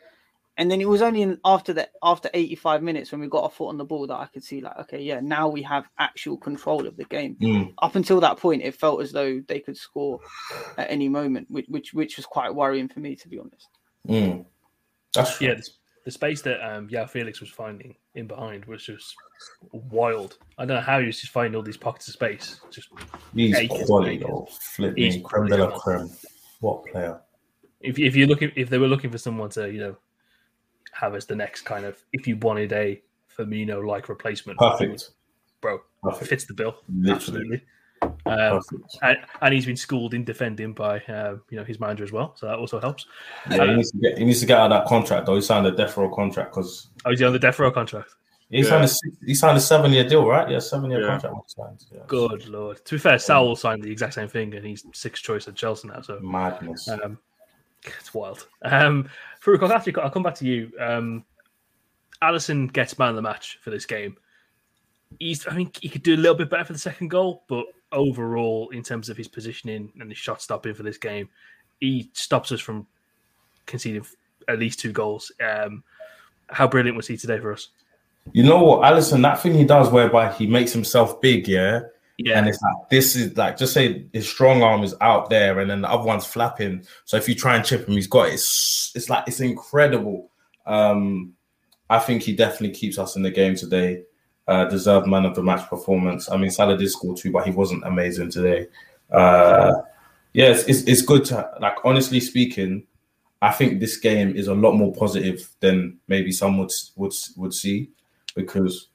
And then it was only in, after that, after 85 minutes, when we got our foot on the ball, that I could see, like, okay, yeah, now we have actual control of the game. mm, Up until that point, it felt as though they could score at any moment, which which, which was quite worrying for me, to be honest. mm. That's. Yeah, the, the space that um, yeah Felix was finding in behind was just wild. I don't know how he was just finding all these pockets of space. Just He's quality acres. though. Flip He's me, creme de la creme. What player? if if you're looking if they were looking for someone to you know have as the next kind of if you wanted a Firmino like replacement, Perfect. bro, Perfect. fits the bill Literally. absolutely. Um, and, and he's been schooled in defending by uh, you know his manager as well, so that also helps. Yeah, he needs to get he needs to get out of that contract though. He signed a death row contract because Oh, he's on the death row contract. he signed a he signed a seven year deal, right? Yeah, seven year Yeah. contract. signed. Yeah. Good lord. To be fair, Saul signed the exact same thing, and he's sixth choice at Chelsea now. So Madness. Um, it's wild. Um, Faruk, I'll, actually, I'll come back to you. Um, Alisson gets man of the match for this game. He's, I think he could do a little bit better for the second goal, but overall, in terms of his positioning and his shot stopping for this game, he stops us from conceding at least two goals. Um, how brilliant was he today for us? You know what, Alisson? That thing he does, whereby he makes himself big, yeah. Yeah, And it's like this is like just say his strong arm is out there, and then the other one's flapping. So if you try and chip him, he's got it. It's, it's like it's incredible. Um, I think he definitely keeps us in the game today. Uh, deserved man of the match performance. I mean, Salah did score too, but he wasn't amazing today. Uh, it's, it's, it's good to like honestly speaking. I think this game is a lot more positive than maybe some would would would see because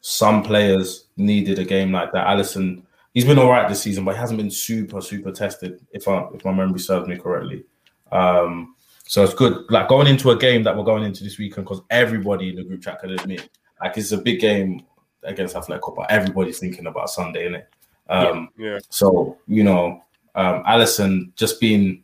some players needed a game like that. Alisson, he's been all right this season, but he hasn't been super super tested. If I if my memory serves me correctly, um, so it's good. Like going into a game that we're going into this weekend because everybody in the group chat can admit like it's a big game against Atletico, but everybody's thinking about Sunday, innit? Um, Yeah. so you know, um, Alisson just being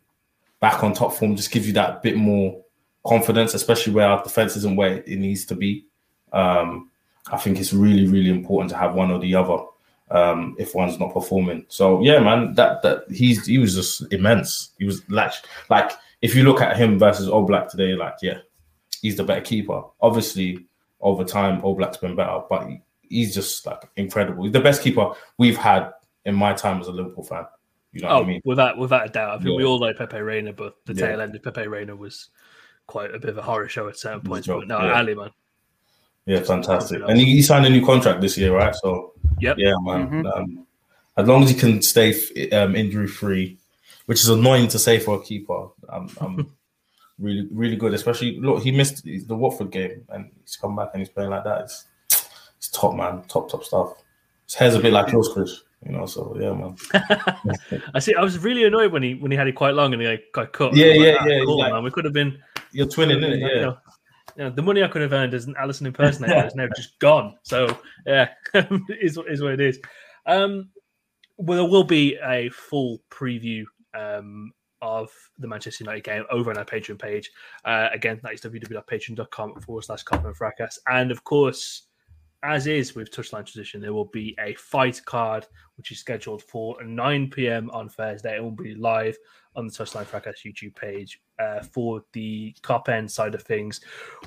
back on top form just gives you that bit more confidence, especially where our defense isn't where it needs to be. Um, I think it's really, really important to have one or the other um, if one's not performing. So yeah, man, that that he's he was just immense. He was like like if you look at him versus Oblak today, like yeah, he's the better keeper. Obviously, over time, Oblak's been better, but he, he's just like incredible. He's the best keeper we've had in my time as a Liverpool fan. You know oh, what I mean? without without a doubt. I think we all like Pepe Reina, but the Yeah. tail end of Pepe Reina was quite a bit of a horror show at certain was points. But no, yeah. Ali, man. Yeah, fantastic. And he, he signed a new contract this year, right? So Yep. yeah, man. Mhm. Um, as long as he can stay f- um, injury free, which is annoying to say for a keeper, I'm, I'm [laughs] really really good. Especially look, he missed the Watford game and he's come back and he's playing like that. It's, it's top, man. Top top stuff. His hair's a bit like yours, Krish. You know, so yeah, man. [laughs] I see. I was really annoyed when he when he had it quite long and he like, got cut. Yeah, was like, yeah, "Ah, yeah, Cool, like- man. We could have been. You're twinning, you innit? Yeah. know, you know, the money I could have earned as an Alisson impersonator is now just gone. So yeah, [laughs] is is what it is. Um, well, there will be a full preview um, of the Manchester United game over on our Patreon page. Uh, again, that is www.patreon.com forward slash Kop End Fracas. And of course, as is with touchline transition, there will be a fight card which is scheduled for 9 p.m. on Thursday. It will be live on the Touchline Fracas YouTube page. Uh, for the Kop end side of things,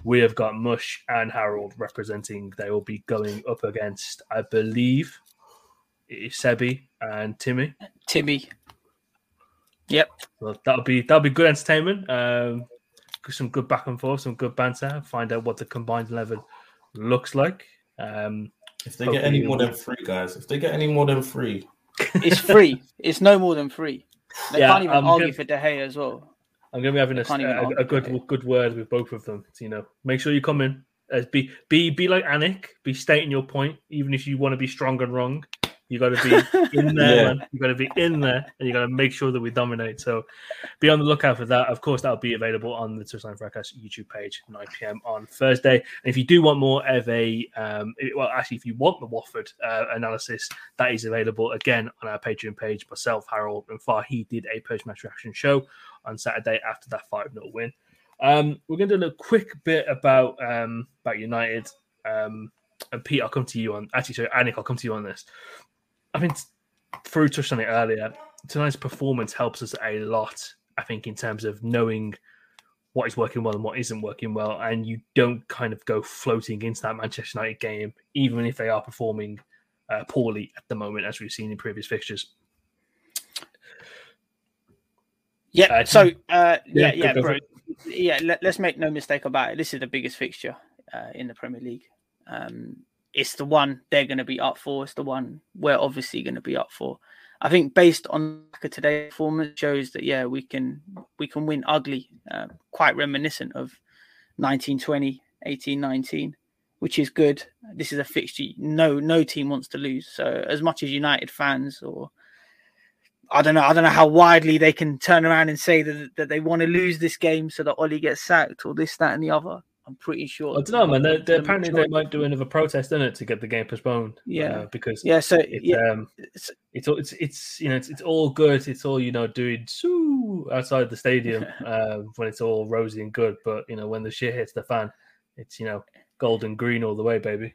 we have got Mush and Harold representing. They will be going up against, I believe, Sebi and Timmy. Timmy. Yep. Well, that'll be that'll be good entertainment. Um, some good back and forth, some good banter. Find out what the combined eleven looks like. Um, if they get any more than three, guys, if they get any more than three, [laughs] it's free. It's no more than free. They yeah, can't even I'm argue gonna, for De Gea as well. I'm going to be having a, a, a good good word with both of them. you know, make sure you come in. Uh, be be be like Anik. Be stating your point, even if you want to be strong and wrong. You got to be in [laughs] there, yeah. man. You got to be in there, and you got to make sure that we dominate. So, be on the lookout for that. Of course, that'll be available on the Touchline Fracas YouTube page, 9 p.m. on Thursday. And if you do want more of a, um, well, actually, if you want the Watford uh, analysis, that is available again on our Patreon page. Myself, Harold, and Far, he did a post-match reaction show on Saturday after that 5 0 win. Um, we're going to do a quick bit about um, about United. Um, and Pete, I'll come to you on actually. So, Anik, I'll come to you on this. I mean, Through touched on it earlier. Tonight's performance helps us a lot. I think in terms of knowing what is working well and what isn't working well, and you don't kind of go floating into that Manchester United game, even if they are performing uh, poorly at the moment, as we've seen in previous fixtures. Yeah. Uh, so uh, yeah, yeah, yeah bro. Yeah. Let, us make no mistake about it. This is the biggest fixture uh, in the Premier League. Um, it's the one they're going to be up for. It's the one we're obviously going to be up for. I think based on today's performance shows that yeah we can we can win ugly, uh, quite reminiscent of 1920, 1819, which is good. This is a fixture no no team wants to lose. So as much as United fans or I don't know I don't know how widely they can turn around and say that that they want to lose this game so that Ole gets sacked or this that and the other. I'm pretty sure. I don't know, man. They're, they're apparently, they might do another protest in it to get the game postponed. Yeah, uh, because yeah, so it's, yeah. Um, it's, it's it's it's you know it's, it's all good. It's all you know doing soo outside the stadium [laughs] uh, when it's all rosy and good. But you know when the shit hits the fan, it's you know gold and green all the way, baby.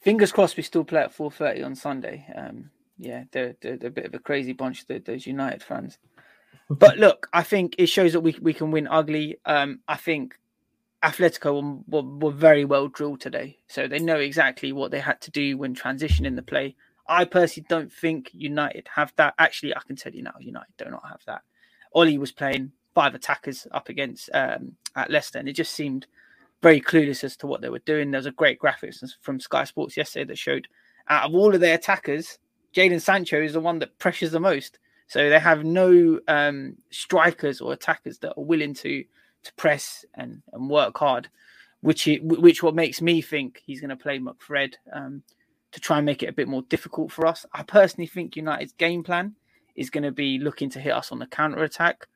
Fingers crossed, we still play at 4:30 on Sunday. Um, yeah, they're, they're, they're a bit of a crazy bunch. Those United fans. But [laughs] look, I think it shows that we we can win ugly. Um, I think Atletico were, were, very well drilled today, so they know exactly what they had to do when transitioning the play. I personally don't think United have that. Actually, I can tell you now, United do not have that. Ole was playing five attackers up against um, at Leicester, and it just seemed very clueless as to what they were doing. There was a great graphics from Sky Sports yesterday that showed out of all of their attackers, Jadon Sancho is the one that pressures the most. So they have no um, strikers or attackers that are willing to to press and, and work hard, which he, which what makes me think he's going to play McFred um, to try and make it a bit more difficult for us. I personally think United's game plan is going to be looking to hit us on the counter attack.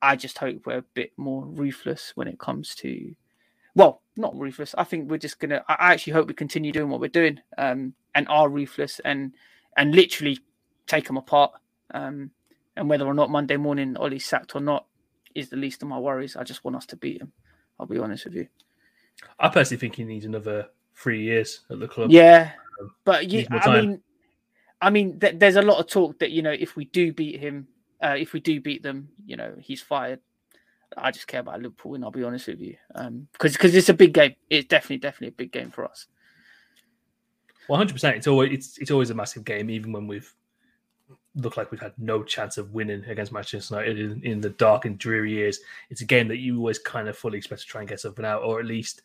I just hope we're a bit more ruthless when it comes to, well, not ruthless. I think we're just gonna. I actually hope we continue doing what we're doing um, and are ruthless and and literally take them apart. Um, and whether or not Monday morning Ole's sacked or not, is the least of my worries. I just want us to beat him. I'll be honest with you. I personally think he needs another three years at the club. Yeah, um, but you, I mean, I mean, th- there's a lot of talk that you know if we do beat him, uh, if we do beat them, you know, he's fired. I just care about Liverpool, and I'll be honest with you, because um, because it's a big game. It's definitely definitely a big game for us. One hundred percent. It's always it's it's always a massive game, even when we've looked like we've had no chance of winning against Manchester United in, in, the dark and dreary years. It's a game that you always kind of fully expect to try and get something out, or at least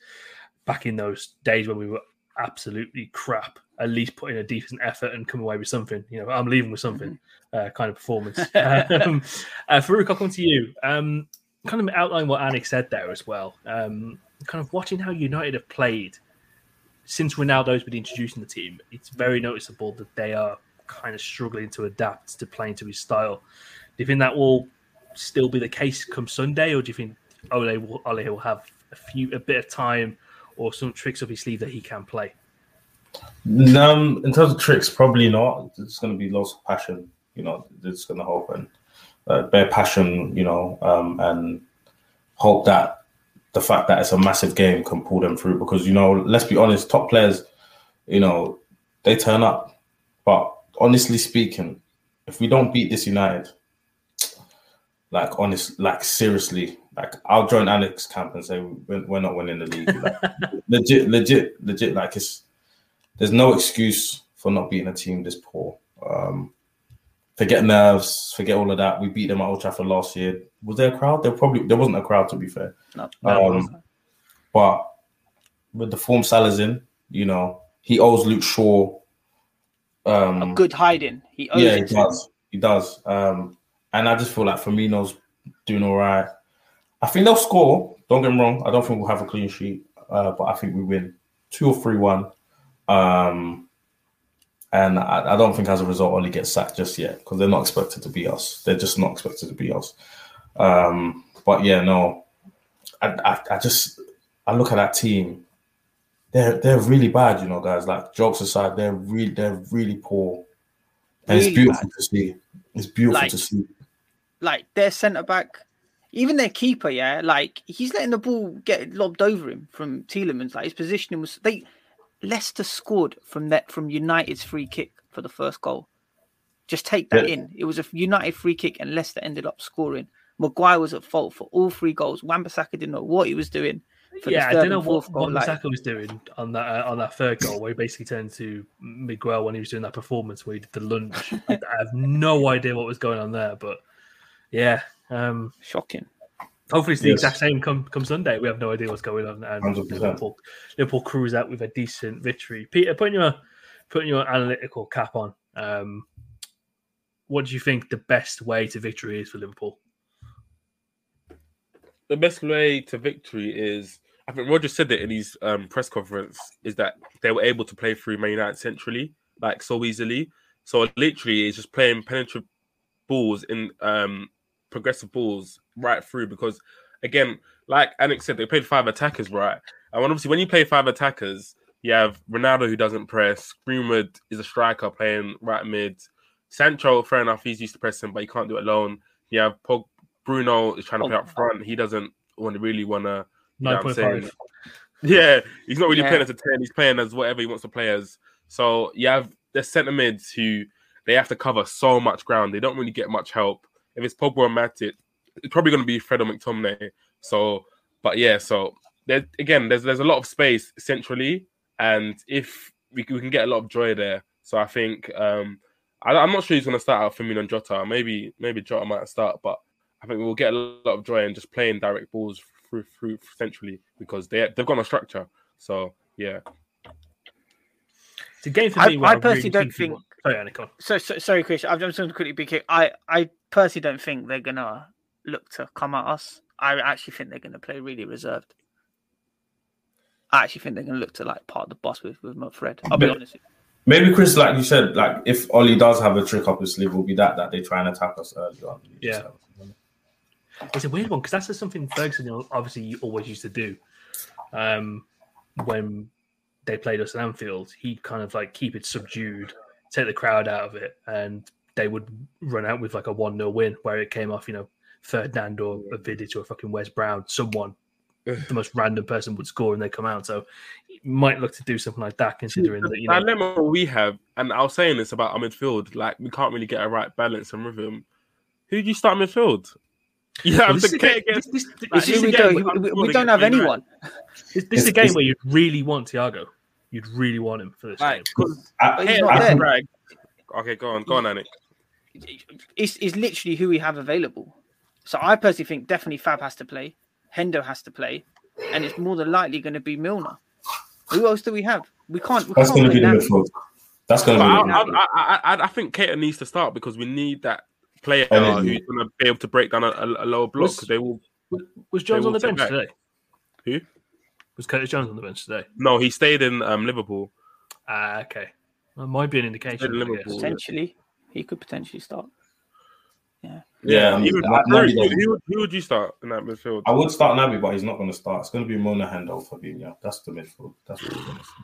back in those days when we were absolutely crap, at least put in a decent effort and come away with something. You know, I'm leaving with something mm-hmm. uh, kind of performance. [laughs] um, uh, Faruk, I'll come to you. Um, kind of outline what Anik said there as well. Um, kind of watching how United have played since Ronaldo's been introduced in the team, it's very noticeable that they are kind of struggling to adapt to playing to his style. Do you think that will still be the case come Sunday, or do you think Ole will, Ole will have a few a bit of time or some tricks up his sleeve that he can play? Um, in terms of tricks, probably not. It's going to be lots of passion. You know, it's going to hope and uh, bear passion. You know, um, and hope that the fact that it's a massive game can pull them through. Because you know, let's be honest, top players you know, they turn up. But honestly speaking, if we don't beat this United, like honest, like seriously, like I'll join Alex camp and say we're, we're not winning the league. Like, [laughs] legit, legit, legit. Like it's there's no excuse for not beating a team this poor. Um, forget nerves, forget all of that. We beat them at Old Trafford last year. Was there a crowd? There probably there wasn't a crowd to be fair. No, Um, but with the form Salah's in, you know, he owes Luke Shaw. Um, a good hiding. He owes yeah, he to him. does. He does. Um, and I just feel like Firmino's doing all right. I think they'll score. Don't get me wrong. I don't think we'll have a clean sheet, uh, but I think we win two or three one. Um, and I, I don't think as a result Ole gets sacked just yet because they're not expected to beat us. They're just not expected to beat us. Um, but yeah, no, I, I, I just I look at that team. They're they're really bad, you know, guys. Like jokes aside, they're really they're really poor, and it's Really beautiful to see. It's beautiful Like- to see. like their centre back, even their keeper, yeah, like he's letting the ball get lobbed over him from Tielemans. Like his positioning was they Leicester scored from that from United's free kick for the first goal. Just take that Yeah. in. It was a United free kick, and Leicester ended up scoring. Maguire was at fault for all three goals. Wan-Bissaka didn't know what he was doing. For yeah, I don't know what, fourth goal. what like- Masaka was doing on that uh, on that third goal, where he basically turned to Miguel when he was doing that performance where he did the lunge. [laughs] I, I have no idea what was going on there, but yeah, um, shocking. hopefully it's the Yes. exact same come come Sunday. We have no idea what's going on, and 100%. Liverpool Liverpool cruise out with a decent victory. Peter, putting your putting your analytical cap on, um, what do you think the best way to victory is for Liverpool? the best way to victory is I think Roger said it in his um, press conference is that they were able to play through Man United centrally like so easily. So literally, it's just playing penetrative balls in um, progressive balls right through because again, like Alex said, they played five attackers right, and obviously when you play five attackers, you have Ronaldo who doesn't press. Greenwood is a striker playing right mid. Sancho, fair enough, he's used to pressing, but he can't do it alone. You have Pog- Bruno is trying to play up front. He doesn't want to really want to. You know what I'm point saying? five. [laughs] Yeah, he's not really Yeah. playing as a 10. He's playing as whatever he wants to play as. So you have the centre mids who they have to cover so much ground. They don't really get much help. If it's Pogba and Matic, it's probably going to be Fred or McTominay. So, but yeah, so there, again, there's there's a lot of space centrally, and if we, we can get a lot of joy there. So I think um, I, I'm not sure he's going to start out Firmino and Jota. Maybe maybe Jota might start, but I think we'll get a lot of joy in just playing direct balls through through centrally because they they've got no structure. So yeah, It's a game for I- me. where I really personally don't think- want- Sorry, Annie. So, so sorry, Krish. I'm just going to quickly be kicked. I, I personally don't think they're gonna look to come at us. I actually think they're gonna play really reserved. I actually think they're gonna look to like part the boss with with Fred. I'll be But- honest. With Maybe Krish, like you said, like if Ole does have a trick up his sleeve, will be that that they try and attack us early on. Yeah. It's a weird one because that's just something Ferguson obviously always used to do. Um, when they played us at Anfield, he'd kind of like keep it subdued, take the crowd out of it, and they would run out with like a 1 0 win where it came off, you know, Ferdinand or a Vidic or a fucking Wes Brown, someone, the most random person would score and they come out. So he might look to do something like that considering that, you know. dilemma we have, and I was saying this about our midfield, like we can't really get a right balance and rhythm. Who do you start midfield? Yeah, Well, this, is the a game, this, this, this is we, don't, game, we, we- we don't have anyone. this, this is a game it's- where you'd really want Thiago. You'd really want him for this Like, game. I, He's Kate not there. Okay, go on, go on, Anik. It's, it's literally who we have available. So I personally think definitely Fab has to play, Hendo has to play, and it's more than likely going to be Milner. Who else do we have? We can't. We that's going to be play the Naby. midfield. That's going to I, be. I, I, I, I think Keita needs to start because we need that player Energy. who's going to be able to break down a, a, a lower block. Was- 'cause they will. Was Jones They on the bench back. today? Who? Was Curtis Jones on the bench today? No, he stayed in um, Liverpool. Ah, okay. That might be an indication. In Liverpool. Potentially, he could potentially start. yeah, He would, Naby who, who, would- who would you start in that midfield? I would start Naby, but he's not going to start. It's going to be Milner Hendo, Fabinho. That's the midfield. That's what we're going to see.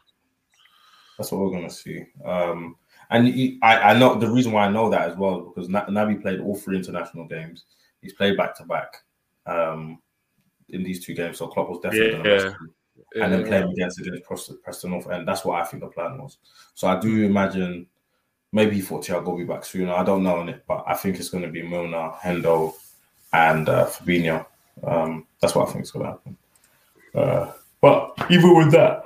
That's what we're going to see. Um, and he, I, I know the reason why I know that as well is because Na- Naby played all three international games. He's played back to back um, in these two games. So Klopp was definitely Yeah, going to yeah. and then Yeah. play him against against Preston, Preston North End. That's what I think the plan was. So I do imagine maybe he thought Thiago will be back sooner. I don't know on it, but I think it's going to be Milner, Hendo, and uh, Fabinho. Um, that's what I think is going to happen. Uh, but even with that,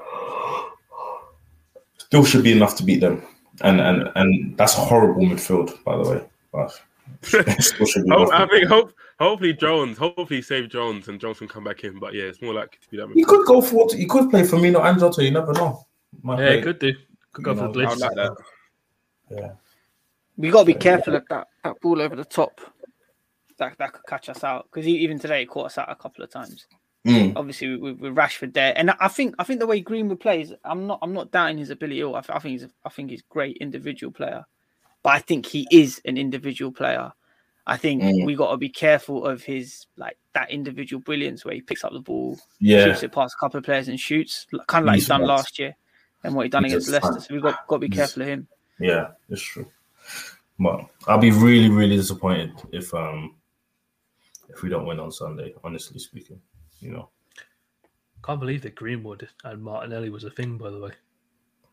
still should be enough to beat them. And and and that's a horrible midfield, by the way. But still should be Hope, enough I think hope hopefully Jones, hopefully save Jones and Jones can come back in. But yeah, it's more likely to be that. You could go for you could play for Firmino and Jota. You never know. Might Yeah, play- could do. Could go you for the know, like that. Yeah. We got to be careful of that, that ball over the top. That that could catch us out because even today he caught us out a couple of times. Mm. Obviously with, with Rashford there, and I think I think the way Greenwood plays, I'm not I'm not doubting his ability. At all. I, th- I think he's a, I think he's a great individual player, but I think he is an individual player. I think Mm. we got to be careful of his like that individual brilliance where he picks up the ball, Yeah. shoots it past a couple of players and shoots, kind of like He's done last year and what he done He's against Leicester. So we got got to be He's- careful of him. Yeah, it's true. But I'll be really, really disappointed if um if we don't win on Sunday. Honestly speaking, you know. Can't believe that Greenwood and Martinelli was a thing, by the way,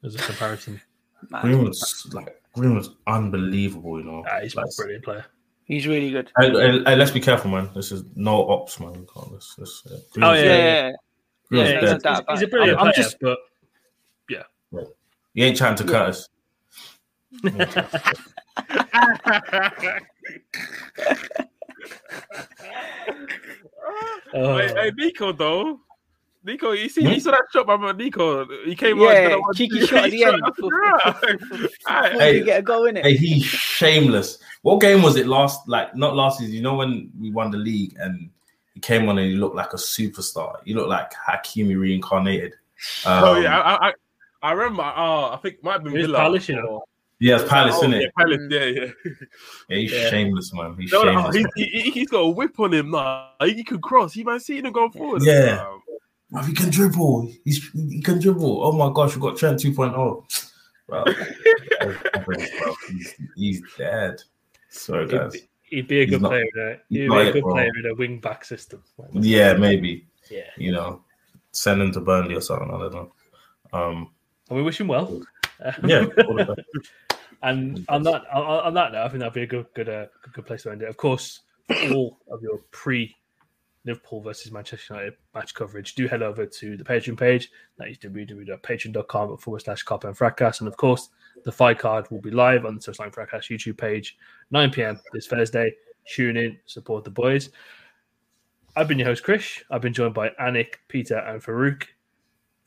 as a comparison. [laughs] Greenwood's like Greenwood's unbelievable, you know. Ah, he's Like, a brilliant player. he's really good. and, and- and let's be careful, man. This is no ops, man. We can't- Let's, let's, uh, Oh, yeah, Yeah, yeah, yeah. Greenwood's Yeah, dead. no doubt He's, about he's a brilliant I'm, I'm player, just but You ain't chatting to Curtis. [laughs] [laughs] oh, Hey, hey, Neco though. Neco, you see, you saw that shot by my Neco. He came on. Yeah, did that one- cheeky shot at [laughs] the end. Alright. [laughs] Hey. we get a goal in it. Hey, he's shameless. What game was it last? Like not last season. You know when we won the league and he came on and he looked like a superstar. He looked like Hakimi reincarnated. oh Um, yeah, I, I, I remember. Oh, I think it might have been It was Villa. Palace, you know. Yeah, it's Palace, oh, isn't yeah, it? Palace, Mm. yeah, yeah. [laughs] Yeah, he's Yeah. shameless, man. He's No, no, shameless. he's, he, he's got a whip on him now. He can cross. He might see him going forward. Yeah. Um, Bro, he can dribble. He's he can dribble. Oh my gosh, we got Trent 2.0. Bro, bro, [laughs] he's, he's dead. Sorry, he'd, guys. be, he'd be a He's good not- player. In a, he's he'd be a good bro. player in a wing back system. Yeah, maybe. Yeah. You know, send him to Burnley or something. I don't know. Um, And we wish him well. yeah. [laughs] all the best. And on that on, that note, I think that'd be a good good uh, good, place to end it. Of course, all of your pre Liverpool versus Manchester United match coverage, do head over to the Patreon page. That is www.patreon.com forward slash Kop End Fracas. And of course, the fight card will be live on the Touchline Fracas YouTube page, 9 p.m. this Thursday. Tune in, support the boys. I've been your host, Krish. I've been joined by Anik, Peter, and Faruk.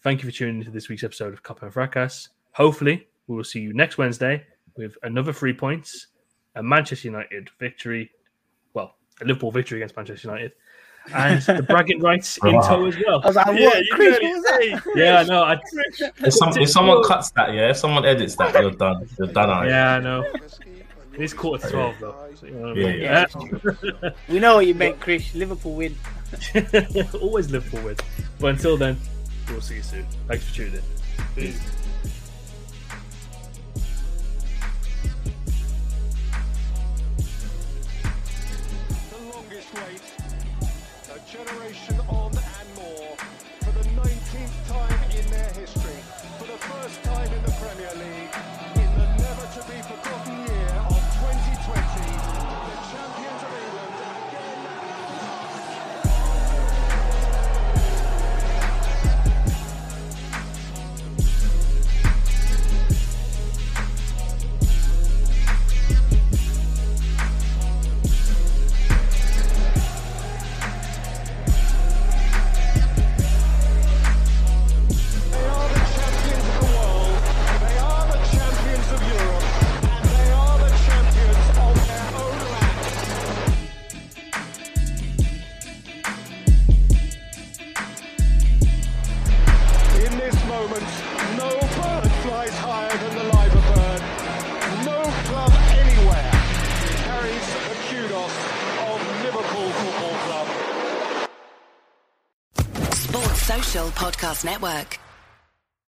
Thank you for tuning into this week's episode of Kop End Fracas. Hopefully, we will see you next Wednesday with another three points, a Manchester United victory, well, a Liverpool victory against Manchester United, and the [laughs] bragging rights in tow as well. I was like, what? Yeah, you Krish, nearly what was that? Yeah, I know. I, [laughs] If, some, if someone cuts that, yeah, if someone edits that, you're done. You're done. aren't you? yeah, I know. It is quarter to twelve though. so you know what I mean. Yeah, We know what you [laughs] meant, Krish. Liverpool win. Always Liverpool win. But until then, we'll see you soon. Thanks for tuning in. Peace. Podcast Network.